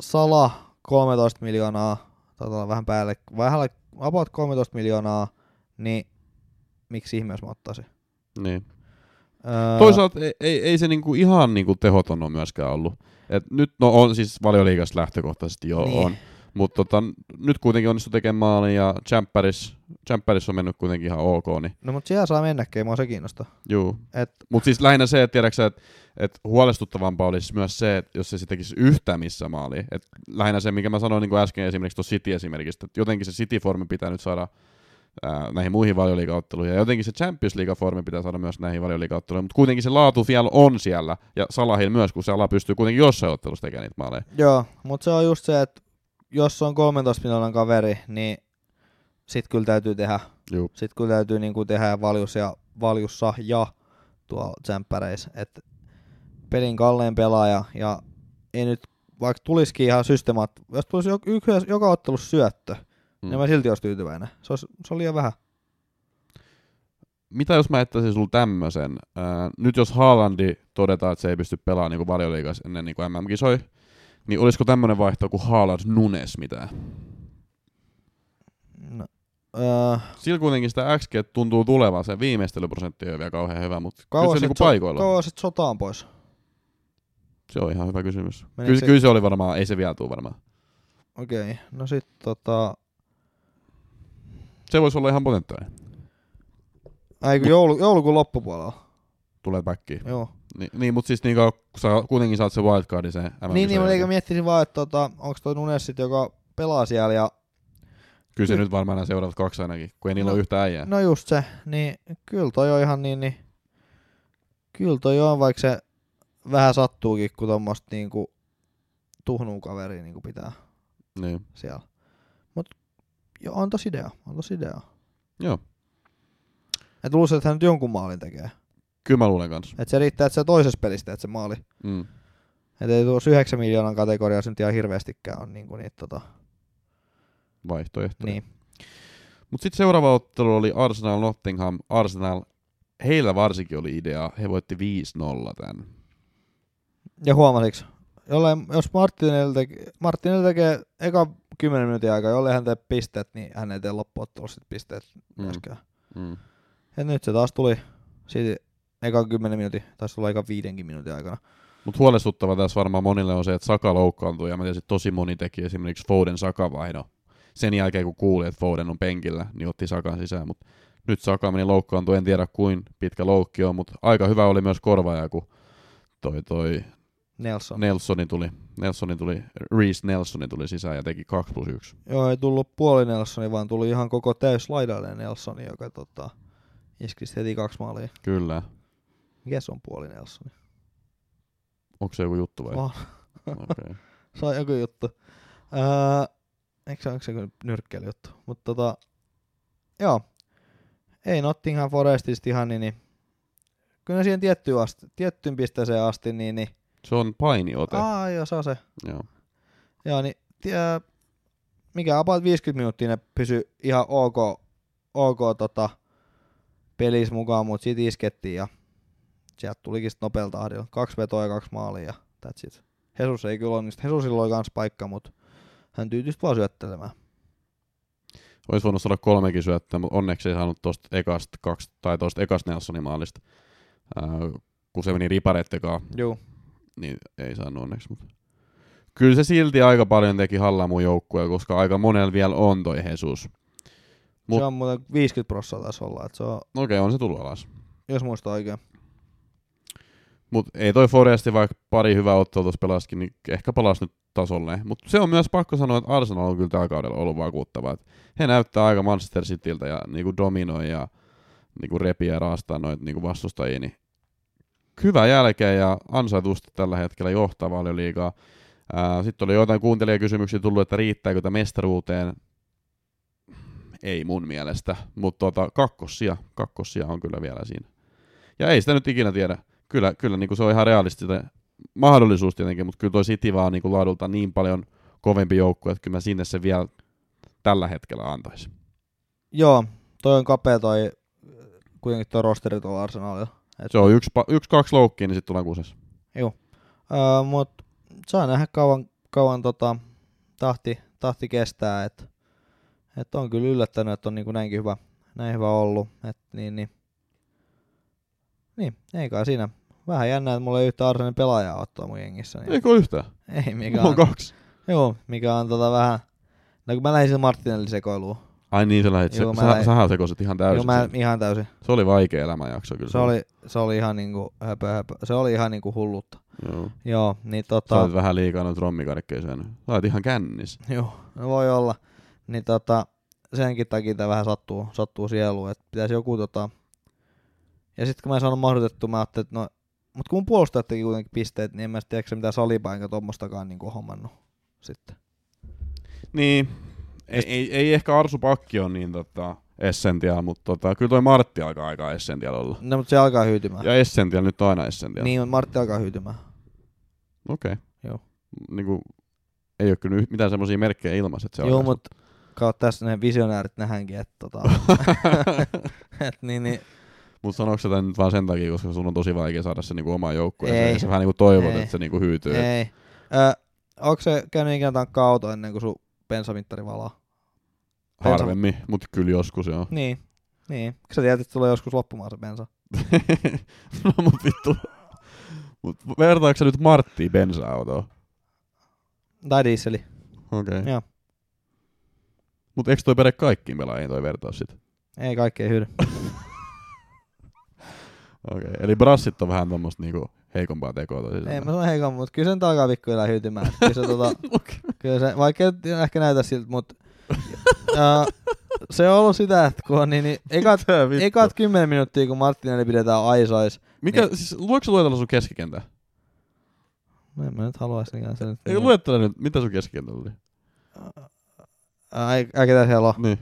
Sala 13 miljoonaa, taitaa vähän päälle, vähän about 13 miljoonaa, niin miksi ihmeessä mä ottaisin? Niin. Öö, Toisaalta ei, ei, ei se niinku ihan niinku tehoton ole myöskään ollut. Et nyt no on siis valioliigasta lähtökohtaisesti jo Niin. on. Mutta tota, nyt kuitenkin onnistu tekemään maalin ja Champeris, Champeris on mennyt kuitenkin ihan ok. Niin, No mutta siellä saa mennäkin, mua se kiinnostaa. juu. Et, Mutta siis lähinnä se, että tiedätkö että et huolestuttavampaa olisi myös se, että jos se sitten tekisi yhtään missä maaliin. Et lähinnä se, mikä mä sanoin niin kuin äsken esimerkiksi tuossa City esimerkiksi, että jotenkin se City-formi pitää nyt saada ää, näihin muihin valioliigaotteluihin. Ja jotenkin se Champions League-formi pitää saada myös näihin valioliigaotteluihin. Mutta kuitenkin se laatu vielä on siellä. Ja Salahil myös, kun Salah pystyy kuitenkin jossain ottelussa tekemään niitä maaleja. joo, mutta se on just se, että jos on 13 miljoonan kaveri, niin sit kyllä täytyy tehdä Juu. sitten kun täytyy niin kuin tehdä valjus ja, valjussa ja tuo tsemppäreissä, että pelin kallein pelaaja ja ei nyt, vaikka tulisikin ihan systemaat, jos tulisi joka, joka ottelussa syöttö, Mm. niin mä silti olisi tyytyväinen. Se, olisi, se oli liian vähän. mitä jos mä jättäisin sulla tämmösen? Ää, nyt jos Haalandi todetaan, että se ei pysty pelaamaan niin valioliigas ennen niin MM-kisoi, niin olisiko tämmönen vaihto kuin Haaland Nunes mitään? No, öö, Sillä kuitenkin sitä XG tuntuu tulevan, se viimeistelyprosentti ei ole vielä kauhean hyvä, mutta kyllä se niinku so- paikoilla on. kauan sit sotaan pois. Se on ihan hyvä kysymys. Kyllä, se- kyllä se oli varmaan, ei se vielä tule varmaan. Okei, no sit tota... Se voisi olla ihan potentiaalinen. Kun joulu, joulukuun loppupuolella. Tulee backiin. Joo. Ni, niin, mutta siis niin kauan, kun sä kuitenkin saat se wildcardin se mm Niin, niin, mutta eikö miettisin vaan, että tota, onko toi Nunes sit, joka pelaa siellä ja Kyllä se nyt varmaan nämä seuraavat kaksi ainakin, kun ei niillä No, ole yhtä äijää. No just se, niin kyllä toi on ihan niin, niin kyllä toi on, vaikka se vähän sattuukin, kun tommoista niinku tuhnuu kaveria niinku pitää Niin. siellä. Mut joo, on tos idea, on tos idea. Joo, Et luulisin, että hän nyt jonkun maalin tekee. Kyllä mä luulen kanssa. Et se riittää, että se toisessa pelissä teet se maali. Mm. Et ei tuossa 9 miljoonan kategoriassa nyt ihan hirveästikään on niinku niitä tota, Vaihtoehto. niin. Mutta sitten seuraava ottelu oli Arsenal Nottingham. Arsenal, heillä varsinkin oli idea. He voitti 5-0 tän. Ja huomasiks, jollei, jos Martinelli tekee, Martinelli tekee eka 10 minuutin aikaa, jollei hän tee pisteet, niin hän ei tee loppuottelussa pisteet Mm. myöskään. Mm. Ja nyt se taas tuli siitä ekan 10 minuutin, taisi tulla ekan viidenkin minuutin aikana. Mutta huolestuttava tässä varmaan monille on se, että Saka loukkaantui ja mä tiesin, että tosi moni teki esimerkiksi Foden Saka vaihdon. Sen jälkeen kun kuuli, että Foden on penkillä, niin otti Sakan sisään, mutta nyt Saka meni loukkaantui, en tiedä kuin pitkä loukki on, mutta aika hyvä oli myös korvaaja, kun toi, toi Nelson. Nelsoni tuli, Nelsoni tuli, Reese Nelsoni tuli sisään ja teki 2 plus 1. Joo, ei tullut puoli Nelsoni, vaan tuli ihan koko täys laidalle Nelsoni, joka tota, iski sit heti kaksi maalia. Kyllä. Mikä se on puoli Nelsoni? Onko se joku juttu vai? Okay. se on joku juttu. Öö, eikö se, onko se joku nyrkkeilijuttu? Mutta tota, joo. Ei Nottingham Forestista ihan niin, niin kyllä siihen tiettyyn, asti, tiettyyn pisteeseen asti, niin, niin Se on painiote. Aa, joo, se on se. Joo. Joo, niin tie, mikä about 50 minuuttia ne pysy ihan ok, ok tota, pelissä mukaan, mutta sit iskettiin ja sieltä tulikin sit nopealta tahdilla. Kaksi vetoa ja kaksi maalia ja that's it. Jesus ei kyllä onnistu. Jesusilla oli kans paikka, mutta hän tyytyi vaan syöttelemään. Olisi voinut saada kolmekin syöttöä, mutta onneksi ei saanut tuosta ekasta, kaksi, tai tuosta ekasta Nelsonin maalista. Ää, kun se meni riparettekaan, Juu. niin ei saanut onneksi. Mutta. Kyllä se silti aika paljon teki hallaa mun joukkueen, koska aika monella vielä on toi Jesus. Mut- Se on muuten 50 prosenttia taisi olla, että se on, Okei, okay, on se tullut alas. jos muista oikein. Mutta ei toi Foresti, vaikka pari hyvää ottelua tuossa pelasikin, niin ehkä palasi nyt tasolle. Mutta se on myös pakko sanoa, että Arsenal on kyllä tällä kaudella ollut vakuuttava. Et he näyttää aika Manchester Cityltä ja niinku dominoi ja niinku repii ja raastaa noita niinku vastustajia. Niin hyvä jälkeen ja ansaitusti tällä hetkellä johtaa valioliigaa. Sitten oli joitain kuuntelijakysymyksiä tullut, että riittääkö tämä mestaruuteen. Ei mun mielestä, mutta tota, kakkossia, kakkossia on kyllä vielä siinä. Ja ei sitä nyt ikinä tiedä. Kyllä, kyllä niin kuin se on ihan realistista mahdollisuus tietenkin, mutta kyllä toi City vaan niin kuin laadulta niin paljon kovempi joukkue, että kyllä mä sinne se vielä tällä hetkellä antaisin. Joo, toi on kapea toi, kuitenkin toi rosteri tuolla Arsenalilla. Et, Se on yksi, yksi kaksi loukkiin, niin sitten tullaan kusessa. Joo. Öö, mut saa nähdä kauan, kauan tota, tahti, tahti kestää, että et on kyllä yllättänyt, että on niinku näinkin hyvä, näin hyvä ollut. Et niin, niin. niin, ei kai siinä. Vähän jännää, että mulla ei yhtä Arsenin pelaajaa ottaa mun jengissä. Niin. Eikö yhtään? Ei, mikä on on, kaksi. joo, mikä on tota vähän, no kun mä lähdin sillä Martinelli sekoiluun. Ai niin, sä lähit, Joo, se, sä, lähdin- sähän sekoisit ihan täysin. Joo, mä sen. ihan täysin. Se oli vaikea elämänjakso kyllä. Se oli, se oli ihan niinku höpö, höpö. Se oli ihan niinku hullutta. Joo. Joo, niin Sä tota... olit vähän liikaa noita rommikarkkeja syönyt. Sä olit ihan kännis. Joo, no voi olla. Niin tota, senkin takia tää vähän sattuu, sattuu sieluun, että pitäisi joku tota... Ja sitten kun mä en saanut mahdotettua, mä ajattelin, että no... Mut kun mun puolustajat teki kuitenkin pisteet, niin en mä tiedä, mitä salipa enkä tommostakaan niinku hommannut sitten. Niin. Ei, ei, ei ehkä Arsu Pakki on niin tota, essential, mutta tota, kyllä toi Martti alkaa aika essential olla. No mutta se alkaa hyytymään. Ja essential nyt on aina essential. Niin, mutta Martti alkaa hyytymään. Okei. Joo. Niinku, ei ole kyllä mitään semmoisia merkkejä ilmassa, että se Joo, mutta kautta tässä ne visionäärit nähänkin, että tota... et niin, niin, Mutta sanoiko sä tän nyt vaan sen takia, koska sun on tosi vaikea saada se niinku omaan joukkueeseen, Ei. ja sä vähän niinku toivot, Ei. että se niinku hyytyy. Ei. Ö, onko se käynyt ikinä tankkaa auto ennen kuin sun bensamittari valaa? bensa- Harvemmin, mutta kyllä joskus joo. Niin. Niin. Sä tiedät, että tulee joskus loppumaan se bensa. no mut vittu. Mut vertaatko sä nyt Marttiin bensa-autoa? Tai dieseli. Okei. Okay. Joo. Mut eikö toi päde kaikkiin pelaajiin toi vertaus sit? Ei kaikki ei hyödy. Okei. Okay. Eli brassit on vähän tommoista niinku heikompaa tekoa tosi Ei mä sanon heikon, mutta kyllä sen alkaa pikkuhiljaa hyytymään. Kyllä se, tota, kyllä se, vaikka ei ehkä näytä siltä, mutta se on ollut sitä, että kun on niin, niin ekat, ekat 10 minuuttia, kun Martinelli pidetään aisois, Mikä, niin- siis luetko sä luetella sun keskikentää? no en mä nyt haluaisi niinkään sen. Ei luettele nyt, mitä sun keskikentällä oli? Ei, ei ketä siellä on. Niin.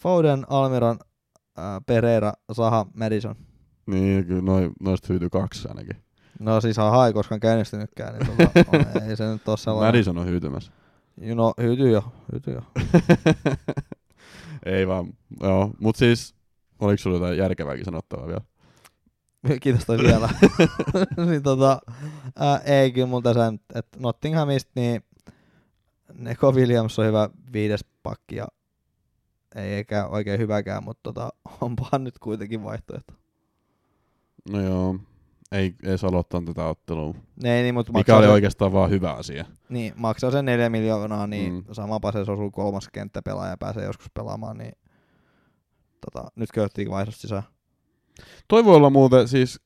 Foden, Almiron, Pereira, Saha, Madison. Niin, kyllä noi, noista hyytyy kaksi ainakin. No siis Saha ei koskaan käynnistynytkään, niin tota, on, ei se nyt ole sellainen. Madison on hyytymässä. No, hyytyy jo, hyytyy jo. Ei vaan, joo. Mut siis, oliko sulla jotain järkevääkin sanottavaa vielä? Kiitos toi vielä. niin tota, ää, ei kyllä multa sen, että Nottinghamista niin Neko Williams on hyvä viides pakki ja ei eikä oikein hyväkään, mutta tota, onpahan nyt kuitenkin vaihtoehto. No joo, ei edes aloittanut tätä ottelua. Ei niin, mutta Mikä maksaa, oli sen, oikeastaan vaan hyvä asia. niin, maksaa sen neljä miljoonaa, niin Mm. samapa se osuu kolmas kenttäpelaaja ja pääsee joskus pelaamaan, niin tota, nyt köyttiin vaihdosta sisään. Toi voi olla muuten siis,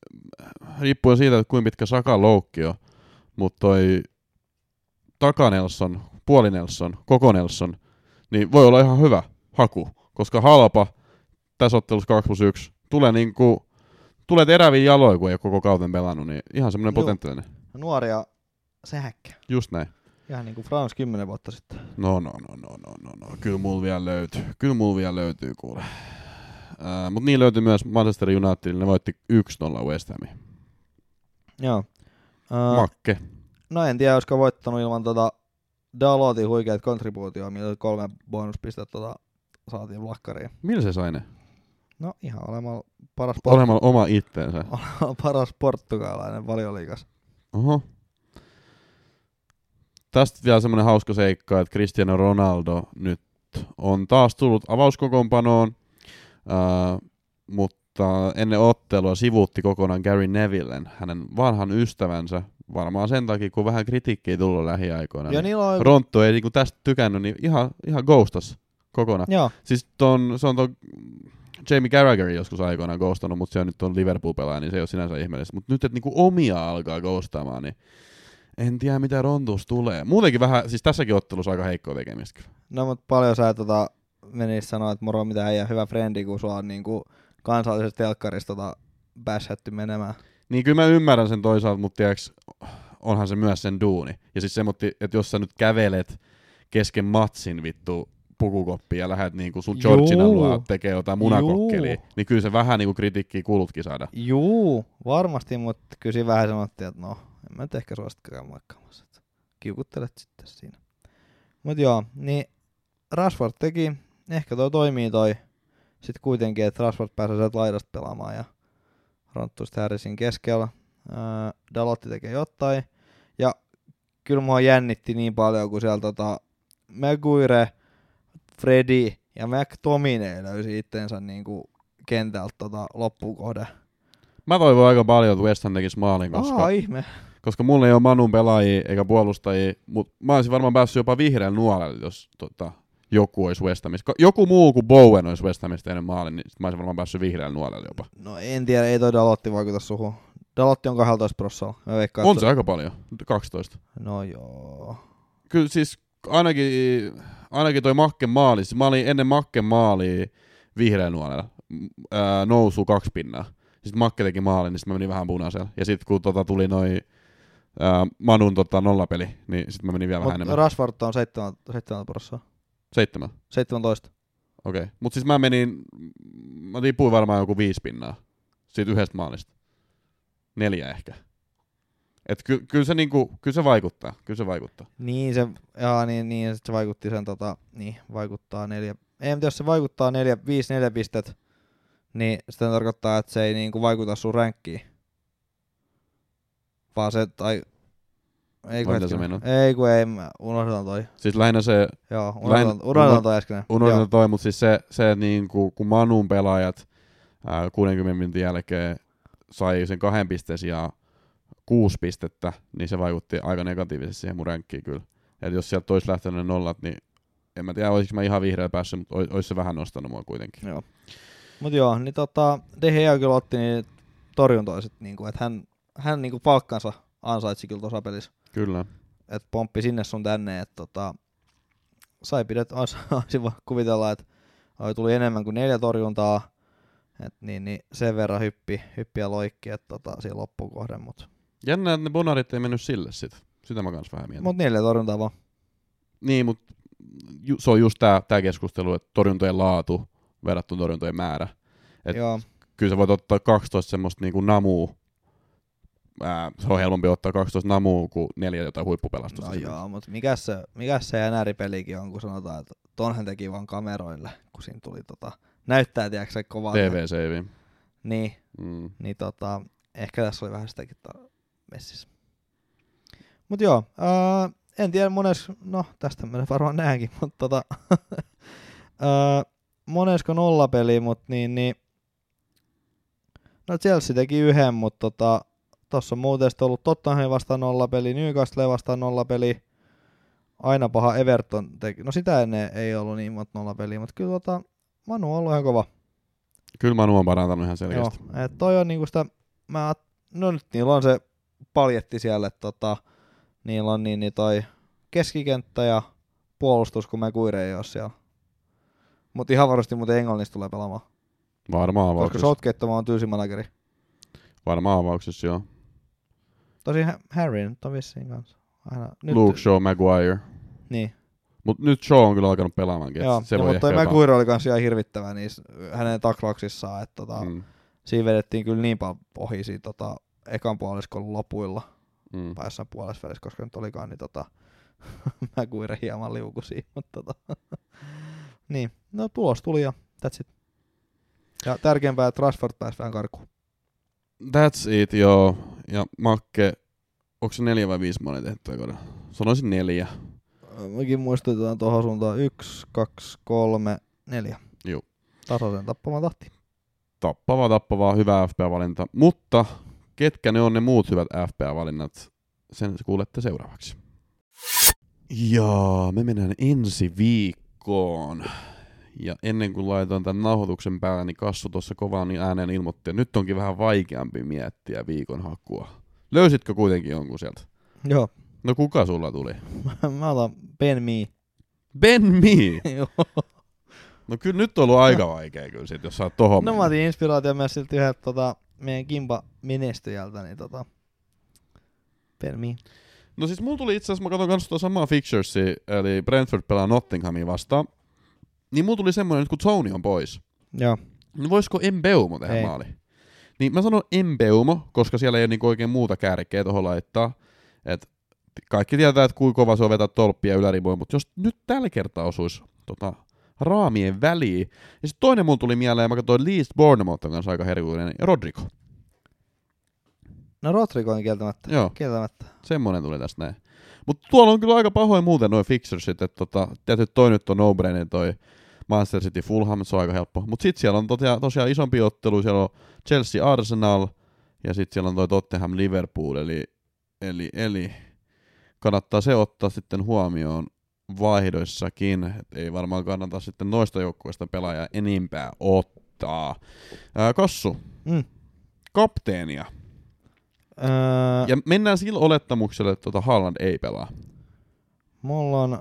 riippuen siitä, että kuinka pitkä Sakan loukki on, mutta toi takanelson, puolinelson, koko Nelson, niin voi olla ihan hyvä haku, koska halpa tässä ottelussa 2 plus 1 tulee niinku, tulee teräviin jaloin, kun ei ole koko kauten pelannut, niin ihan semmoinen potentiaalinen. Nuoria sähkkä. Just näin. Ihan niin kuin Frans kymmenen vuotta sitten. No, no, no, no, no, no, no. Kyllä mulla vielä löytyy. Kyllä mulla vielä löytyy, kuule. Uh, Mutta niin löytyi myös Manchester United, ne voitti 1-0 West Hamiin. Joo. Uh, Makke. No en tiedä, olisiko voittanut ilman tota Dalotin huikeat kontribuutioa, millä kolme bonuspistettä tota, saatiin vlakkariin. Millä se sai ne? No ihan olemalla paras, por- Olemalla oma itteensä. paras portugalainen valioliigas. Oho. Tästä vielä semmoinen hauska seikka, että Cristiano Ronaldo nyt on taas tullut avauskokoonpanoon, uh, mutta ennen ottelua sivuutti kokonaan Gary Nevillen, hänen vanhan ystävänsä, varmaan sen takia, kun vähän kritiikkiä tullut lähiaikoina. Ja niin on... Rontto ei niinku tästä tykännyt, niin ihan, ihan ghostas kokonaan. Joo, Siis ton, se on ton Jamie Carragher joskus aikoinaan ghostannut, mutta se on nyt on Liverpool-pelaaja, niin se ei ole sinänsä ihmeellistä. Mutta nyt, että niinku omia alkaa ghostaamaan, niin en tiedä mitä rontuus tulee. Muutenkin vähän, siis tässäkin ottelussa aika heikkoa tekemistä. kyllä. no mutta paljon sä tota, menis sanoa, että moro mitä ei hyvä frendi, kun sua on niinku kansallisesta telkkarista tota, bäshätty menemään. Niin kyllä mä ymmärrän sen toisaalta, mutta tiedäks, onhan se myös sen duuni. Ja siis semmoinen, että jos sä nyt kävelet kesken matsin vittu pukukoppiin ja lähdet niinku sun Georgina luo tekee jotain munakokkeliä, Juu. niin kyllä se vähän niinku kritiikkiä kuulutkin saada. Juu, varmasti, mutta kyllä siinä vähän sanottiin, että no, en mä nyt ehkä suosittakaan moikkaamassa. Kiukuttelet sitten siinä. Mut joo, niin Rashford teki, ehkä toi toimii toi sitten kuitenkin, että Rashford pääsee sieltä laidasta pelaamaan ja Ronttu sitten Harrisin keskellä. Öö, Dalotti tekee jotain. Ja kyllä mua jännitti niin paljon, kun siellä tota Maguire, Freddy ja McTominay löysi itteensä niinku kentältä tota loppukohde. Mä toivon aika paljon, että West Ham tekisi maalin, koska, Aa, ihme. koska mulla ei ole Manun pelaajia eikä puolustajia, mutta mä olisin varmaan päässyt jopa vihreän nuolelle, jos tota, joku olisi West Hamista. Joku muu kuin Bowen olisi West Hamista tehnyt maalin, niin sit mä olisin varmaan päässyt vihreän nuolelle jopa. No en tiedä, ei toi Dalotti vaikuta suhun. Dalotti on 12 prossalla. Mä veikkaan, On se aika paljon, 12. No joo. Kyllä siis ainakin, ainakin toi Makken maali, siis mä olin ennen Makken maalia vihreän nuolella, nousu kaksi pinnaa. Sitten Makke teki maalin, niin sitten mä menin vähän punaisella. Ja sitten kun tota tuli noi ää, Manun tota nollapeli, niin sitten mä menin vielä vähän Mutta enemmän. Rashford on 7, 7 prossaa. Seitsemän. 17. Okei. Okay. Mutta siis mä menin, mä tipuin varmaan joku viisi pinnaa siitä yhdestä maalista. Neljä ehkä. Et ky- kyllä se, niinku, kyllä se vaikuttaa, kyllä se vaikuttaa. Niin se, jaa, niin, niin se vaikutti sen tota, niin, vaikuttaa neljä. Ei, mutta jos se vaikuttaa neljä, viisi, neljä pistet, niin sitten tarkoittaa, että se ei niinku vaikuta sun ränkkiin. Vaan se, tai... Ei kun, se ei kun ei, mä unohdetaan toi. Siis lähinnä se, Joo, Lähin- unohdetaan, unohdetaan toi äsken. unohdetaan toi, mutta siis se, se niinku, kun Manun pelaajat ää, 60 minuutin jälkeen sai sen kahden pisteen sijaan kuusi pistettä, niin se vaikutti aika negatiivisesti siihen mun ränkkiin kyllä. Et jos sieltä olisi lähtenyt ne nollat, niin en mä tiedä, olisiko mä ihan vihreä päässyt, mutta ois se vähän nostanut mua kuitenkin. Joo. Mut joo, niin tota, De Gea kyllä otti niin torjuntoja sit niinku, että hän, hän niinku palkkansa ansaitsi kyllä tuossa pelissä. Kyllä. että pomppi sinne sun tänne, että tota, sai pidet, olisi, olisi kuvitella, että tuli enemmän kuin neljä torjuntaa, et niin, niin sen verran hyppi, hyppi ja loikki, että tota, siinä loppukohden, mutta Jännä, että ne bonarit ei mennyt sille sit. Sitä mä kans vähän mietin. mut neljä torjuntaa vaan. Niin, mutta ju, se on just tää, tää keskustelu, että torjuntojen laatu verrattuna torjuntojen määrä. Et Joo, Kyllä sä voit ottaa 12 semmoista niinku namuu. Ää, se on helpompi ottaa 12 namuu kuin neljä jotain huippupelastusta. no joo, mutta mikä se, mikä se NR-pelikin on, kun sanotaan, että tonhan teki vaan kameroille, kun siinä tuli tota, näyttää, tiedätkö se kovaa. TV-save. Niin, Mm. niin tota, ehkä tässä oli vähän sitäkin ta- messissä. Mut joo, ää, en tiedä mones, no tästä me varmaan nähänkin, mutta tota, ää, monesko nollapeli, mut niin, niin, no Chelsea teki yhden, mutta tota, tossa on muuten ollut Tottenham vastaan nollapeli, Newcastle vastaan nollapeli, aina paha Everton teki, no sitä ennen ei ollut niin monta nollapeliä, mutta kyllä tota, Manu on ollut ihan kova. Kyllä Manu on parantanut ihan selkeästi. Joo, et toi on niinku sitä, mä, no nyt niillä on se paljetti siellä, että tota, niillä on niin, niin toi keskikenttä ja puolustus, kun me kuire ei oo siellä. Mut ihan varmasti muuten Englannista tulee pelaamaan. Varmaan Koska avauksessa. Southgate on tylsi manageri. Varmaan avauksessa, joo. Tosi Ha- Harry nyt on vissiin kanssa. Aina. Nyt, Luke Shaw, Maguire. Niin, Mut nyt Shaw on kyllä alkanut pelaamaan. joo. Se ja, voi mutta Maguire oli kanssa ihan hirvittävä niissä hänen taklauksissaan, että tota. Mm, siinä vedettiin kyllä niin paljon ohi siitä tota, ekan puoliskon lopuilla. mm. tai jossain puolessa välissä, koska nyt olikaan, niin tota, mä kuire hieman liukusin, mutta tota, niin, no tulos tuli ja that's it. Ja tärkeämpää, että Rashford pääsi vähän karkuun. That's it, joo. Ja Makke, onko se neljä vai viisi monen tehty kaudella? Sanoisin neljä. Mekin muistutetaan tuohon suuntaan yksi, kaksi, kolme, neljä. Juu. Tasaisen tappamaan tahti. Tappava, tappava, hyvä FPA-valinta. Mutta ketkä ne on ne muut hyvät FPA-valinnat? Sen kuulette seuraavaksi. Ja me mennään ensi viikkoon. Ja ennen kuin laitoin tämän nauhoituksen päälle, niin Kassu tuossa kovaan niin ääneen ilmoitti, että nyt onkin vähän vaikeampi miettiä viikon hakua. Löysitkö kuitenkin jonkun sieltä? Joo, No kuka sulla tuli? mä otan Ben Mee. Ben Mee! Joo. No kyllä nyt on ollut aika vaikea kyllä sit, jos sä oot tohon no mä otin inspiraatio myös siltä yhdeltä tota, meidän kimpa menestyjältä, niin tota, Mee. No siis mulla tuli itse asiassa, mä katson kanssa tuota samaa fixturesi, eli Brentford pelaa Nottinghamia vastaan. Niin mulla tuli semmoinen, että kun Tony on pois, Joo, niin voisiko Embeumo tehdä Ei. maali? Niin mä sanon Embeumo, koska siellä ei ole niinku oikein muuta kärkeä tuohon laittaa. Et kaikki tietää, että kuinka kova se on vetää tolppia ylärivoja, mutta jos nyt tällä kertaa osuisi tota, raamien väliin. Ja sitten toinen mulla tuli mieleen, mä katsoin Leeds Bournemouth on kanssa aika herkullinen, niin Rodrigo. no Rodrigo on kieltämättä. Joo. Kieltämättä. Semmonen tuli tästä näin. Mutta tuolla on kyllä aika pahoin muuten noin fixersit, että tota, tietysti toi nyt on no-brainer toi Manchester City Fulham, se on aika helppo. Mutta sitten siellä on tosiaan, tosiaan isompi ottelu, siellä on Chelsea Arsenal ja sitten siellä on toi Tottenham Liverpool, eli, eli, eli kannattaa se ottaa sitten huomioon vaihdoissakin. Et ei varmaan kannata sitten noista joukkueista pelaajaa enimpää ottaa. Ää, Kassu, Mm. kapteenia. Öö, Ja mennään sillä olettamuksella, että tota Haaland ei pelaa. Mulla on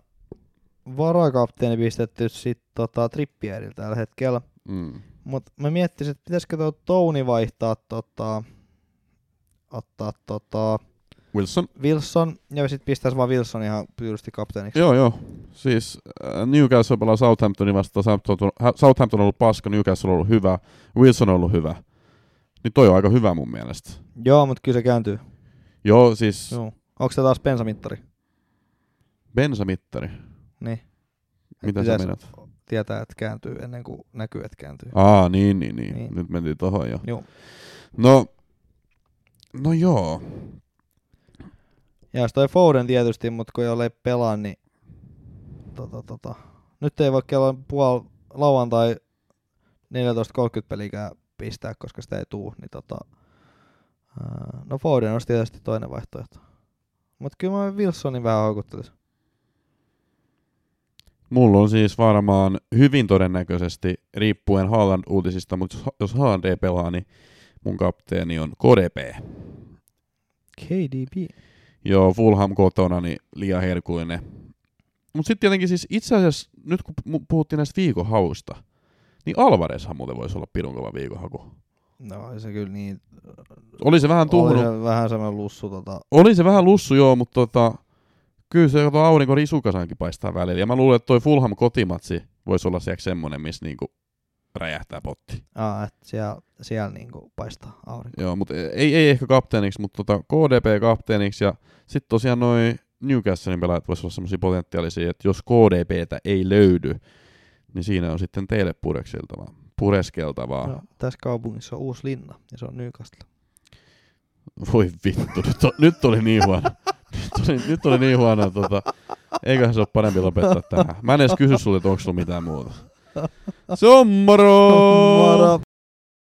varakapteeni pistetty sit tota Trippieriltä tällä hetkellä. Mm. Mut mä miettisin, että pitäisikö tuo Touni vaihtaa tota, ottaa tota Wilson. Wilson ja sit pistäis vaan Wilson ihan pyydysti kapteeniksi. Joo, joo. Siis äh, Newcastle pelaa Southamptonin vastaan. Southampton, hä- Southampton on ollut paska, Newcastle on ollut hyvä, Wilson on ollut hyvä. Niin toi on aika hyvä mun mielestä. Joo, mut kyllä se kääntyy. Joo, siis Joo. Onko se taas bensamittari? bensamittari. Niin. Mitä sä menet? tietää, että kääntyy ennen kuin näkyy, että kääntyy. Aa, niin, niin, niin. Niin. Nyt mentiin tohon jo. Joo. No, no joo. Ja jos toi Foden tietysti, mutta kun jollei pelaa, niin tota, tota. nyt ei voi kello puol lauantai 14.30 pelikään pistää, koska sitä ei tuu, niin tota, no Foden olisi tietysti toinen vaihtoehto. Mutta kyllä mä Wilsonin vähän haukuttelisin. Mulla on siis varmaan hyvin todennäköisesti, riippuen Haaland-uutisista, mutta jos, Haaland ei pelaa, niin mun kapteeni on KDP. KDB. Joo, Fulham kotona, niin liian herkullinen. Mutta sitten tietenkin siis itse asiassa, nyt kun puhuttiin näistä viikohausta, niin Alvarezhan muuten voisi olla pirun kova viikohaku. No se kyllä niin, Oli se vähän oli tuhunut, se vähän semmoinen lussu tota, oli se vähän lussu joo, mutta tota, kyllä se tuo aurinko risukasankin paistaa välillä. Ja mä luulen, että toi Fulham kotimatsi voisi olla siellä semmonen, missä niinku räjähtää potti. aa, että siellä, siellä niinku paistaa aurinko. Joo, mutta ei, ei ehkä kapteeniksi, mutta tota KDP kapteeniksi ja sitten tosiaan noin Newcastlein pelaajat voisi olla semmoisia potentiaalisia, että jos KDPtä ei löydy, niin siinä on sitten teille pureskeltavaa. pureskeltavaa. No, tässä kaupungissa on uusi linna ja se on Newcastle. Voi vittu, nyt, on, nyt oli niin huono. Nyt oli, nyt oli niin huono, tota, eiköhän se ole parempi lopettaa tähän. Mä en edes kysy sulle, että onko sulla mitään muuta. Se on moro! Moro!